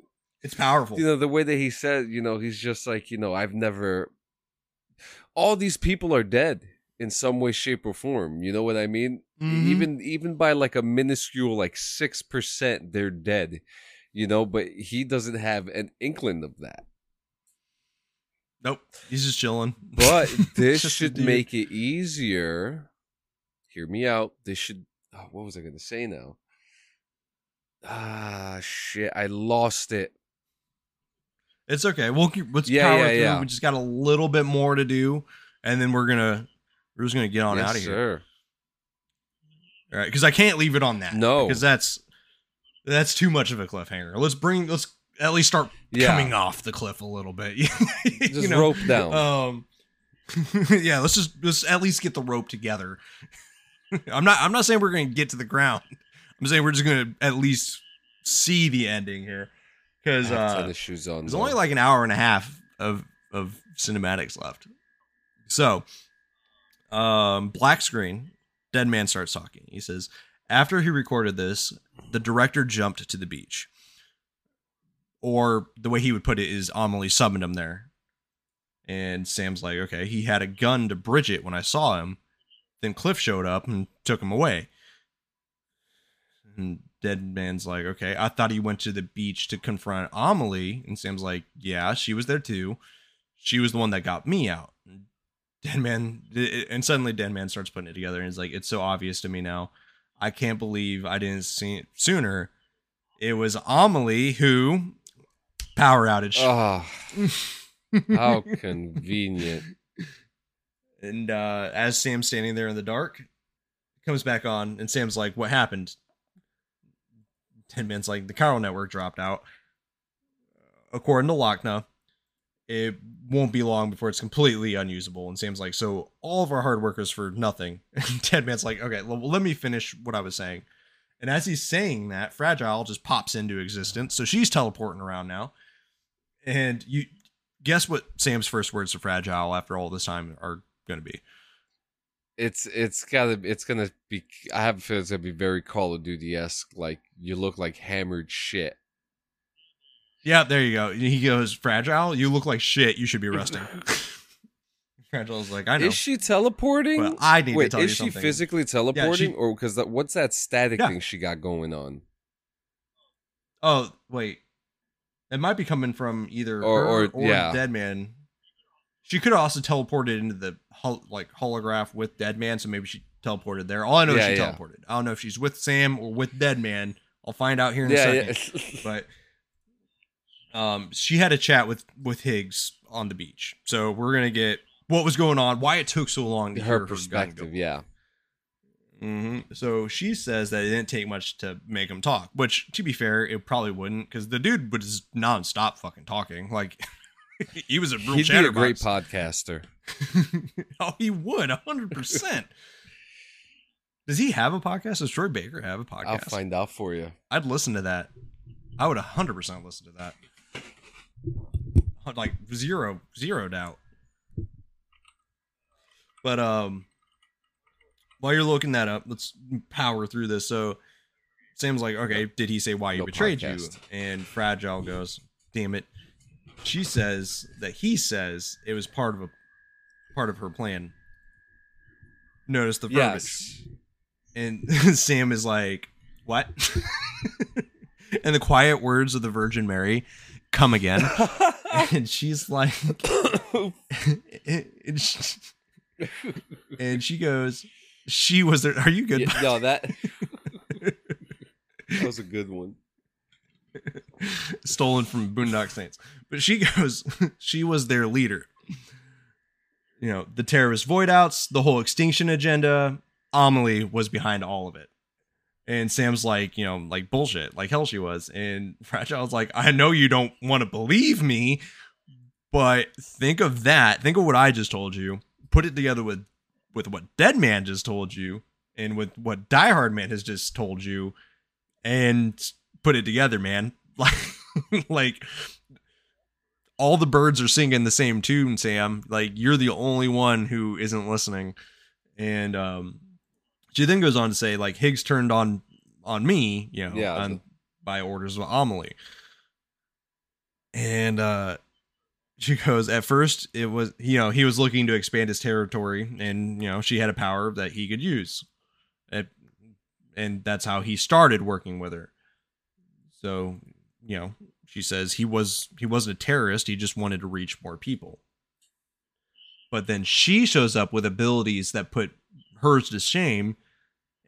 it's powerful. you know the way that he said you know he's just like you know i've never all these people are dead in some way shape or form you know what i mean Mhm. even even by like a minuscule like 6% they're dead you know but he doesn't have an inkling of that Nope. He's just chilling. but this should make it easier hear me out this should oh, what was i gonna say now ah shit i lost it It's okay. We'll keep let's Yeah, power yeah, through. yeah. We just got a little bit more to do, and then we're gonna we're just gonna get on yes, out of here. sir. All right, because I can't leave it on that. No. because that's that's too much of a cliffhanger. Let's bring let's at least start Yeah. coming off the cliff a little bit. You just know? rope down Um, yeah, let's just let's at least get the rope together. I'm not I'm not saying we're gonna get to the ground. I'm saying we're just gonna at least see the ending here because uh, tennis shoes on. there's though. only like an hour and a half of of cinematics left. So, um, black screen. Dead man starts talking. He says, after he recorded this, the director jumped to the beach. Or the way he would put it is Amelie summoned him there. And Sam's like, okay, he had a gun to Bridget when I saw him. Then Cliff showed up and took him away. And Dead Man's like, okay, I thought he went to the beach to confront Amelie. And Sam's like, yeah, she was there too. She was the one that got me out. Dead Man, and suddenly Dead Man starts putting it together and he's like, it's so obvious to me now. I can't believe I didn't see it sooner. It was Amelie who power outage. Ah, how convenient. And uh, as Sam's standing there in the dark, comes back on, and Sam's like, "What happened?" Ten minutes like, "The chiral network dropped out." According to Lockne, it won't be long before it's completely unusable. And Sam's like, "So all of our hard work is for nothing." And Ten Man's like, "Okay, let me finish what I was saying." And as he's saying that, Fragile just pops into existence. So she's teleporting around now. And you guess what Sam's first words to Fragile after all this time are going to be? It's it's gotta it's gonna be. I have a feeling it's gonna be very Call of Duty esque. Like you look like hammered shit. Yeah, there you go. He goes, Fragile, you look like shit. You should be resting. Fragile's like, I know. Is she teleporting? Well, I need to Wait, tell is you she physically teleporting, she- or because what's that static Yeah. thing she got going on? oh, wait. It might be coming from either Or- her or- or, yeah. Dead Man. She could have also teleported into the hol- like holograph with Dead Man, so maybe she teleported there. All I know Yeah, is she yeah. teleported. I don't know if she's with Sam or with Dead Man. I'll find out here in a second. yeah. but um she had a chat with with Higgs on the beach. So we're gonna get what was going on, why it took so long to her perspective. Yeah, hmm So she says that it didn't take much to make him talk, which, to be fair, it probably wouldn't because the dude was nonstop fucking talking. Like, he was a real he'd be a great podcaster. oh, he would, 100%. Does he have a podcast? Does Troy Baker have a podcast? I'll find out for you. I'd listen to that. I would 100% listen to that. Like, zero, zero doubt. But, um, while you're looking that up, let's power through this. So, Sam's like, okay, did he say why he No betrayed podcast. you? And Fragile goes, damn it. She says that he says it was part of a part of her plan. Notice the verbiage. Yes. And Sam is like, what? and the quiet words of the Virgin Mary come again. and she's like, and, she, and she goes, she was there. Are you good? Yeah, no, that that was a good one. stolen from Boondock Saints. But she goes, she was their leader. You know, the terrorist void outs, the whole extinction agenda. Amelie was behind all of it. And Sam's like, you know, like bullshit, like hell she was. And Fragile's like, I know you don't want to believe me, but think of that. Think of what I just told you. Put it together with with what Dead Man just told you, and with what Die Hard Man has just told you, and put it together, man. Like, like all the birds are singing the same tune, Sam. Like you're the only one who isn't listening. And um, she then goes on to say, like Higgs turned on on me, you know, Yeah, on, by orders of Amelie. And uh, she goes, at first it was, you know, he was looking to expand his territory, and you know, she had a power that he could use. It, and that's how he started working with her. So, you know, she says he was he wasn't a terrorist, he just wanted to reach more people. But then she shows up with abilities that put hers to shame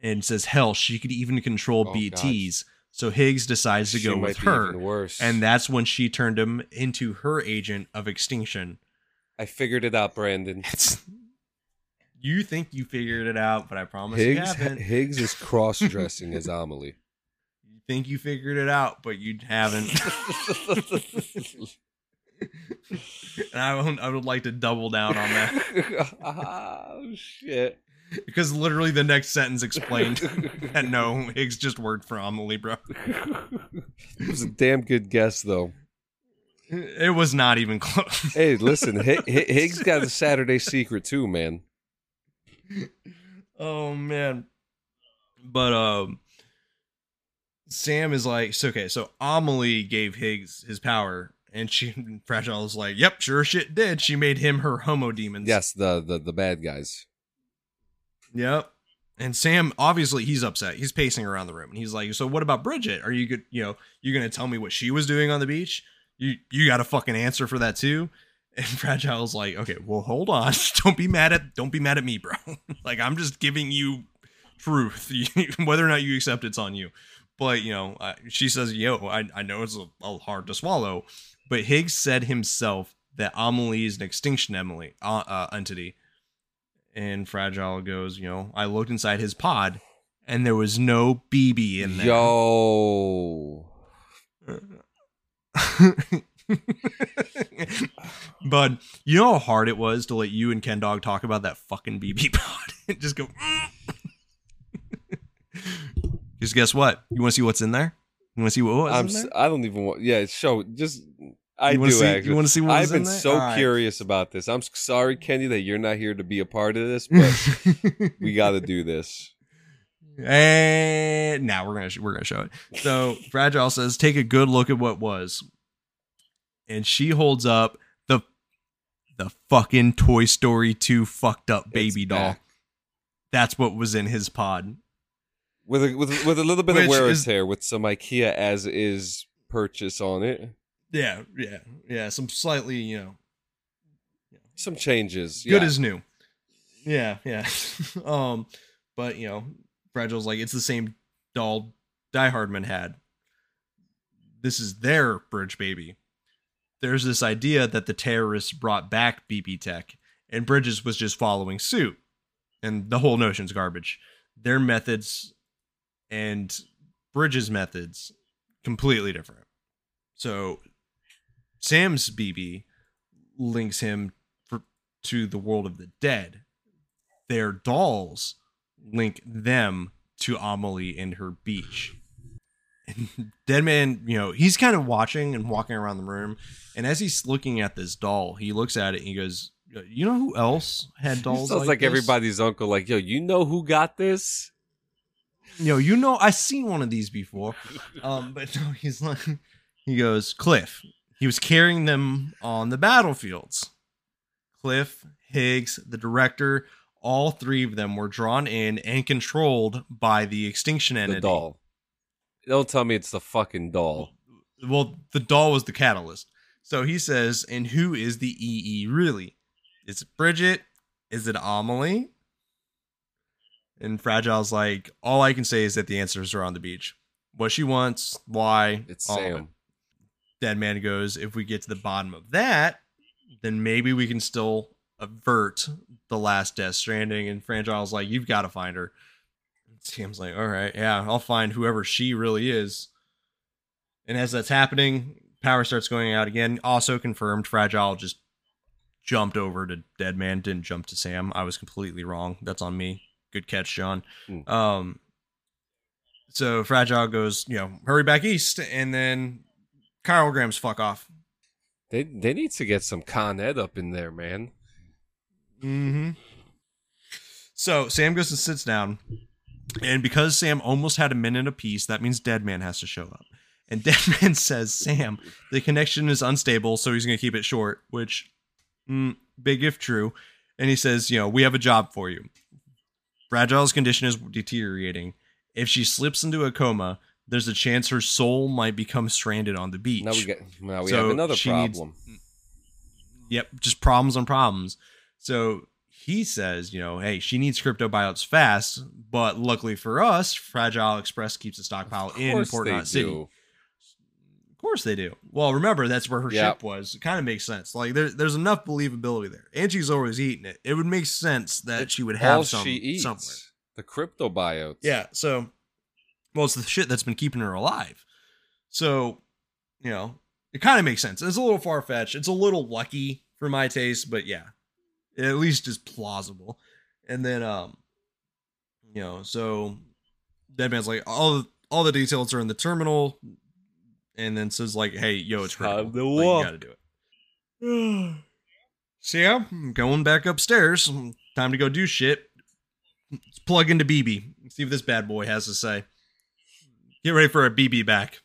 and says, hell, she could even control Oh, BTs. So Higgs decides to She go with her. And that's when she turned him into her agent of extinction. I figured it out, Brandon. It's you think you figured it out, but I promise you Higgs haven't. Higgs is cross dressing as Amelie. You think you figured it out, but you haven't. and I would, I would like to double down on that oh shit! Because literally the next sentence explained that no, Higgs just worked for Amelie, bro. it was a damn good guess, though. It was not even close. Hey, listen, Hi- Hi- Higgs got the Saturday secret too, man. oh man. But um Sam is like, so okay, so Amelie gave Higgs his power, and she Fragile is like, Yep, sure shit did. She made him her Homo Demens. Yes, the the the bad guys. Yep. And Sam, obviously, he's upset. He's pacing around the room, and he's like, "So what about Bridget? Are you good? You know, you gonna tell me what she was doing on the beach? You you got a fucking answer for that too?" And Fragile's like, "Okay, well, hold on. don't be mad at don't be mad at me, bro. like I'm just giving you truth. Whether or not you accept it's on you." But you know, she says, "Yo, I I know it's a, a hard to swallow." But Higgs said himself that Amelie is an extinction Emily uh, uh, entity. And Fragile goes, you know, I looked inside his pod and there was no BB in there. Yo, but you know how hard it was to let you and Ken Dog talk about that fucking BB pod and just go. Just guess what? You want to see what's in there? You want to see what was I'm. in there? I don't even want. Yeah, show. Just. I do wanna see- you actually. wanna see what I've was been there? so All right. curious about this. I'm sorry, Kenny, that you're not here to be a part of this, but we got to do this. Eh, and now we're gonna sh- we're gonna show it. So Fragile says, "Take a good look at what was," and she holds up the the fucking Toy Story two fucked up baby It's doll. back. That's what was in his pod. with a, with a- with a little bit of Which wear and tear, with some IKEA as is purchase on it, Yeah, yeah, yeah. Some slightly, you know, some changes. good yeah. as new. Yeah, yeah. um, but you know, Fragile's like it's the same doll Die Hardman had. This is their bridge baby. There's this idea that the terrorists brought back BB Tech, and Bridges was just following suit. And the whole notion's garbage. Their methods and Bridges' methods completely different. So Sam's BB links him for, to the world of the dead. Their dolls link them to Amelie and her beach. And Deadman, you know, he's kind of watching and walking around the room. And as he's looking at this doll, he looks at it and he goes, You know who else had dolls? Sounds like, this? everybody's uncle. Like, yo, you know who got this? you know, you know, I've seen one of these before. Um, but no, he's like, he goes, Cliff. He was carrying them on the battlefields. Cliff, Higgs, the director, all three of them were drawn in and controlled by the extinction entity. The doll. Don't tell me it's the fucking doll. Well, the doll was the catalyst. So he says, and who is the EE really? Is it Bridget? Is it Amelie? And Fragile's like, all I can say is that the answers are on the beach. What she wants, why, It's all of it. Sam. Deadman goes, if we get to the bottom of that, then maybe we can still avert the last Death Stranding. And Fragile's like, you've got to find her. And Sam's like, all right, yeah, I'll find whoever she really is. And as that's happening, power starts going out again. Also confirmed, Fragile just jumped over to Deadman, didn't jump to Sam. I was completely wrong. That's on me. Good catch, John. Mm. Um, so Fragile goes, you know, hurry back east, and then chiralgrams fuck off. They they need to get some Con Ed up in there, man. Mm-hmm. So Sam goes and sits down, and because Sam almost had a minute apiece, that means Deadman has to show up. And Dead Man says, "Sam, the connection is unstable, so he's going to keep it short." Which, mm, big if true. And he says, "You know, we have a job for you. Fragile's condition is deteriorating. If she slips into a coma, there's a chance her soul might become stranded on the beach." Now we get now we So have another she needs- problem. Yep, just problems on problems. So he says, you know, hey, she needs cryptobiotes fast, but luckily for us, Fragile Express keeps a stockpile in Port Knot City. do. Of course they do. Well, remember that's where her Yeah. ship was. It kind of makes sense. Like there, there's enough believability there. Angie's always eating it. It would make sense that she would have some she eats. somewhere. The cryptobiotes. Yeah. So, well, it's the shit that's been keeping her alive. So, you know, it kind of makes sense. It's a little far fetched. It's a little lucky for my taste, but yeah, it at least is plausible. And then, um, you know, so Deadman's like all the, all the details are in the terminal, and then says like, "Hey, yo, it's. Time to Like, walk. you got to do it." so yeah, I'm going back upstairs. Time to go do shit. Let's plug into BB. See what this bad boy has to say. Get ready for a BB back.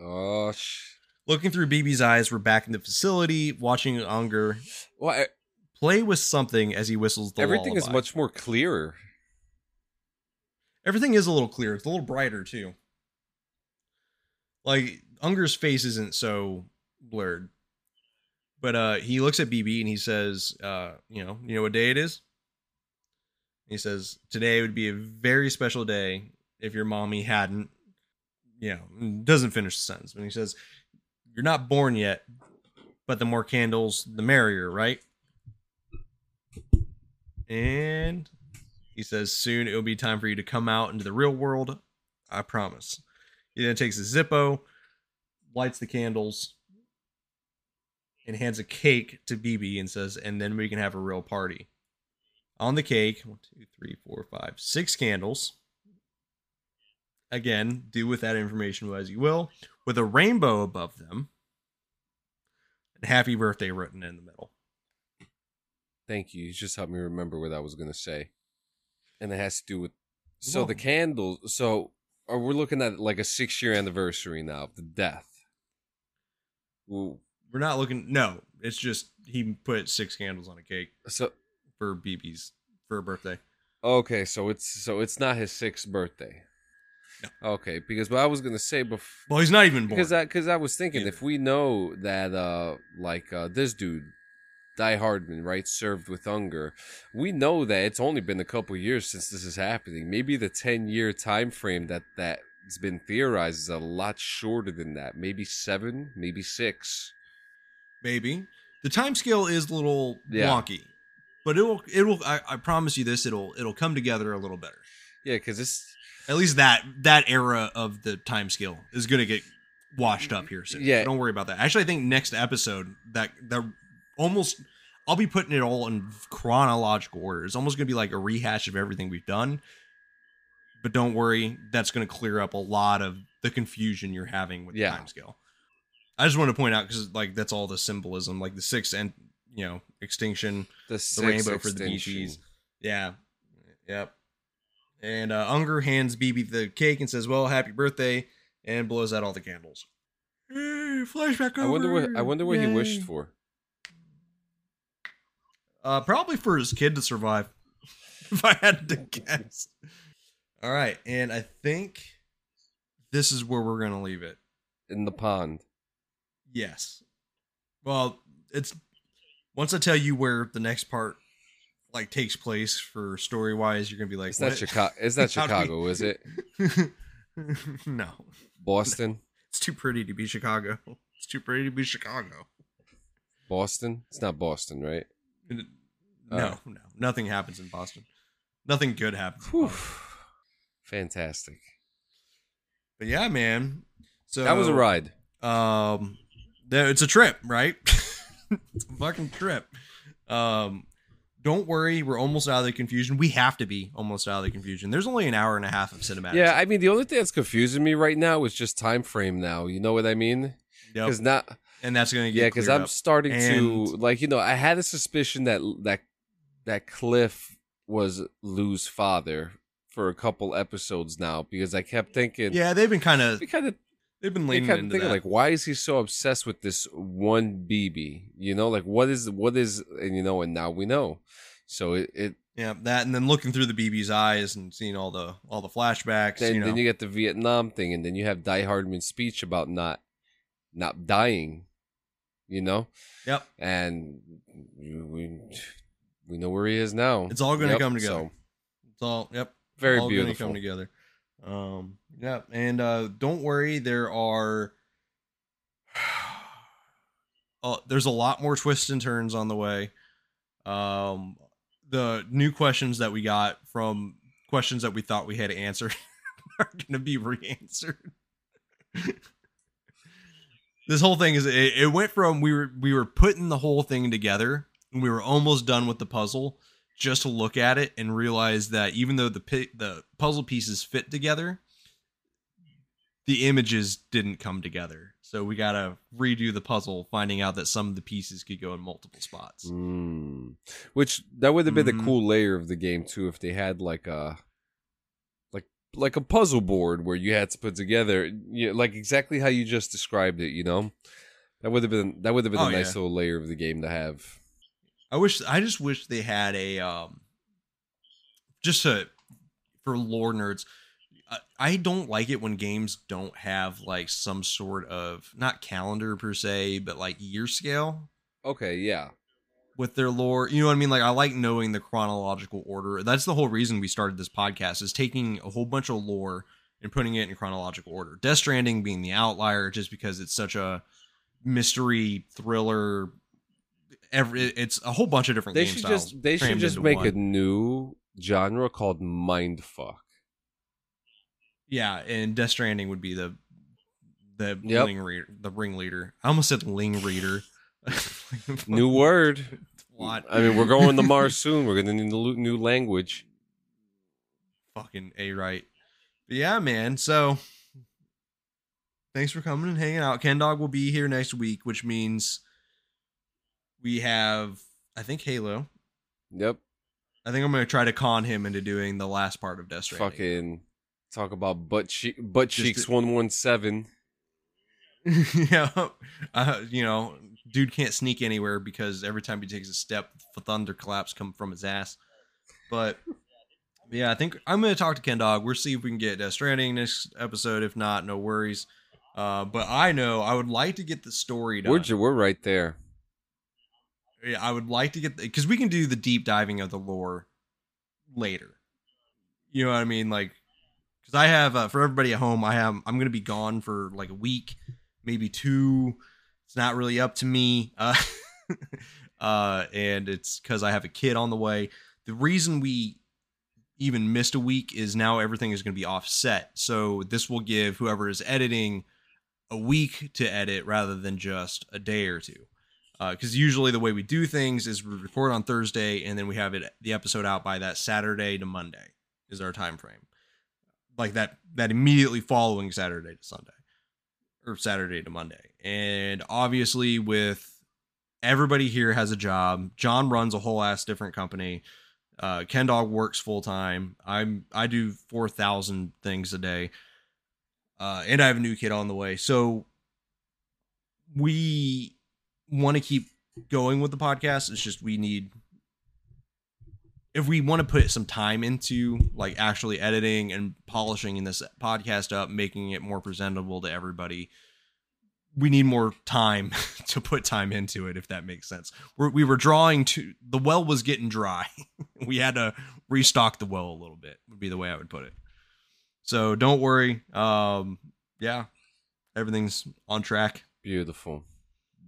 Oh sh. Looking through BB's eyes, we're back in the facility, watching Unger Well, I- play with something as he whistles the everything is much more clearer. Everything is a little clearer. It's a little brighter too. Like Unger's face isn't so blurred. But uh he looks at BB and he says, uh, you know, you know what day it is? He says, Today would be a very special day if your mommy hadn't you know, doesn't finish the sentence. But he says, You're not born yet, but the more candles, the merrier, right? And he says, Soon it will be time for you to come out into the real world. I promise. He then takes a Zippo, lights the candles, and hands a cake to BB and says, And then we can have a real party. On the cake, one, two, three, four, five, six candles. Again, do with that information as you will, with a rainbow above them, and happy birthday written in the middle. Thank you. You just helped me remember what I was gonna say, and it has to do with so the candles. So are we looking at like a six year anniversary now of the death? Ooh. We're not looking, no, it's just he put six candles on a cake. So for BB's for a birthday. okay, so it's so it's not his sixth birthday. Okay, because what I was gonna say before. Well, he's not even born. because I because I was thinking Either. if we know that uh like uh this dude Die Hardman right served with Unger, we know that it's only been a couple years since this is happening. Maybe the ten year time frame that that's been theorized is a lot shorter than that. Maybe seven, maybe six. maybe the time scale is a little Yeah. wonky, but it'll it'll I, I promise you this it'll it'll come together a little better. Yeah, because it's At least that that era of the time scale is gonna get washed up here soon. Yeah. Don't worry about that. Actually, I think next episode that that almost I'll be putting it all in chronological order. It's almost gonna be like a rehash of everything we've done. But don't worry, that's gonna clear up a lot of the confusion you're having with Yeah. the time scale. I just want to point out because like that's all the symbolism, like the six and you know extinction, the, the rainbow for the extinction. BBs. Yeah. Yep. And uh, Unger hands BB the cake and says, "Well, happy birthday," and blows out all the candles. Hey, flashback over. I wonder what I wonder what he wished for. Uh, probably for his kid to survive. if I had to guess. All right, and I think this is where we're gonna leave it. in the pond. Yes. Well, it's once I tell you where the next part like takes place for story wise, you're gonna be like, It's not Chicago. It's not How do we- Chicago, is it? no, Boston, it's too pretty to be Chicago. It's too pretty to be Chicago. Boston. It's not Boston, right? No, Uh. no, nothing happens in Boston. Nothing good happens. Whew. Fantastic. But yeah, man. So That was a ride. Um, there- it's a trip, right? it's a fucking trip. Um, don't worry, we're almost out of the confusion. We have to be almost out of the confusion. There's only an hour and a half of cinematic. Yeah, I mean the only thing that's confusing me right now is just time frame. Now you know what I mean? Yep. Because not and that's gonna get yeah, because I'm up. starting to like you know I had a suspicion that that that Cliff was Lou's father for a couple episodes now because I kept thinking Yeah, they've been kind of kind of they've been they leaning kept into thinking that. like why is he so obsessed with this one BB? You know, like what is what is and you know and now we know. So it, it yeah, that and then looking through the BB's eyes and seeing all the all the flashbacks. then you know, then you get the Vietnam thing and then you have Die Hardman's speech about not not dying. You know? yep, and we we know where he is now. it's all gonna Yep, come together. so, it's all yep, very all beautiful. Come together. Um, yeah, and uh, don't worry, there are. Oh, there's a lot more twists and turns on the way. Um, the new questions that we got from questions that we thought we had answered are going to be re-answered. this whole thing is it, it went from we were we were putting the whole thing together and we were almost done with the puzzle just to look at it and realize that even though the pi- the puzzle pieces fit together, the images didn't come together. So we gotta redo the puzzle, finding out that some of the pieces could go in multiple spots. Mm. Which that would have been Mhm. the cool layer of the game too if they had like a like like a puzzle board where you had to put together you know, like exactly how you just described it. You know, that would have been that would have been Oh, a nice yeah. little layer of the game to have. I wish I just wish they had a um just to for lore nerds. I, I don't like it when games don't have like some sort of not calendar per se, but like year scale. Okay, yeah, with their lore. You know what I mean? Like I like knowing the chronological order. That's the whole reason we started this podcast is taking a whole bunch of lore and putting it in chronological order. Death Stranding being the outlier just because it's such a mystery thriller every it's a whole bunch of different they game should just they should just make one. a new genre called mindfuck. Yeah, and Death Stranding would be the the Yep. ring reader, the ringleader. I almost said ling reader. New word. I mean, we're going to Mars soon. We're gonna need a new language. fucking a right. Yeah, man. So thanks for coming and hanging out. Ken Dog will be here next week, which means we have I think Halo. Yep. I think I'm gonna try to con him into doing the last part of Death Stranding. Fucking talk about butt che- butt Just cheeks one one seven. yeah, uh, you know, dude can't sneak anywhere because every time he takes a step, thunderclaps come from his ass. But yeah, I think I'm gonna talk to Ken Dog. We'll see if we can get Death Stranding next episode. If not, no worries. Uh, but I know I would like to get the story done. We're we're right there. I would like to get because we can do the deep diving of the lore later. You know what I mean? Like, because I have uh, for everybody at home, I have I'm gonna be gone for like a week, maybe two. It's not really up to me. Uh, uh, and it's because I have a kid on the way. The reason we even missed a week is now everything is going to be offset. So this will give whoever is editing a week to edit rather than just a day or two. Because usually the way we do things is we record on Thursday and then we have it the episode out by that Saturday to Monday is our time frame. Like that that immediately following Saturday to Sunday or Saturday to Monday. And obviously with everybody here has a job. John runs a whole ass different company. Uh, Ken Dog works full time. I'm I do four thousand things a day, uh, and I have a new kid on the way. So we want to keep going with the podcast. It's just we need if we want to put some time into like actually editing and polishing in this podcast up, making it more presentable to everybody we need more time to put time into it if that makes sense. We're, we were drawing to the well was getting dry. We had to restock the well a little bit would be the way i would put it. So don't worry. Um yeah everything's on track. Beautiful.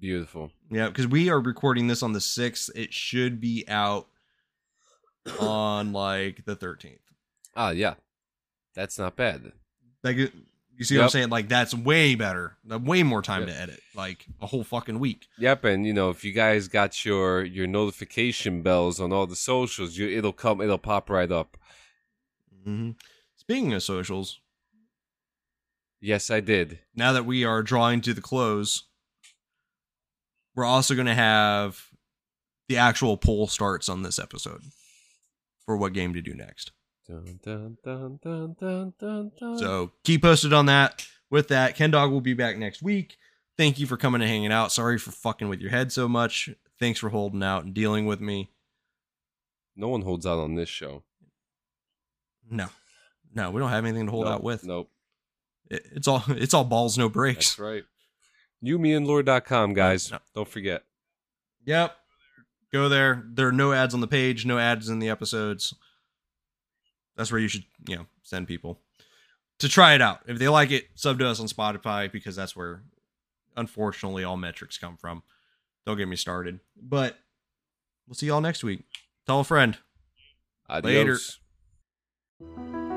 Beautiful. yeah because we are recording this on the 6th it should be out on like the 13th Ah, yeah. That's not bad. like you see what i'm saying like that's way better way more time Yep. to edit like a whole fucking week Yep, and you know if you guys got your your notification bells on all the socials, you it'll come, it'll pop right up. Mm-hmm. Speaking of socials, Yes, I did. now that we are drawing to the close, we're also going to have the actual poll starts on this episode for what game to do next. Dun, dun, dun. So keep posted on that. With that, Ken Dog will be back next week. Thank you for coming and hanging out. Sorry for fucking with your head so much. Thanks for holding out and dealing with me. no one holds out on this show. No, no, we don't have anything to hold Nope, out with. Nope. It- It's all it's all balls, no breaks. That's right. YouMeandLore.com, guys. No. Don't forget. Yep. Go there. There are no ads on the page, no ads in the episodes. That's where you should, you know, send people to try it out. If they like it, sub to us on Spotify because that's where unfortunately all metrics come from. Don't get me started. But we'll see y'all next week. Tell a friend. Adios. Later.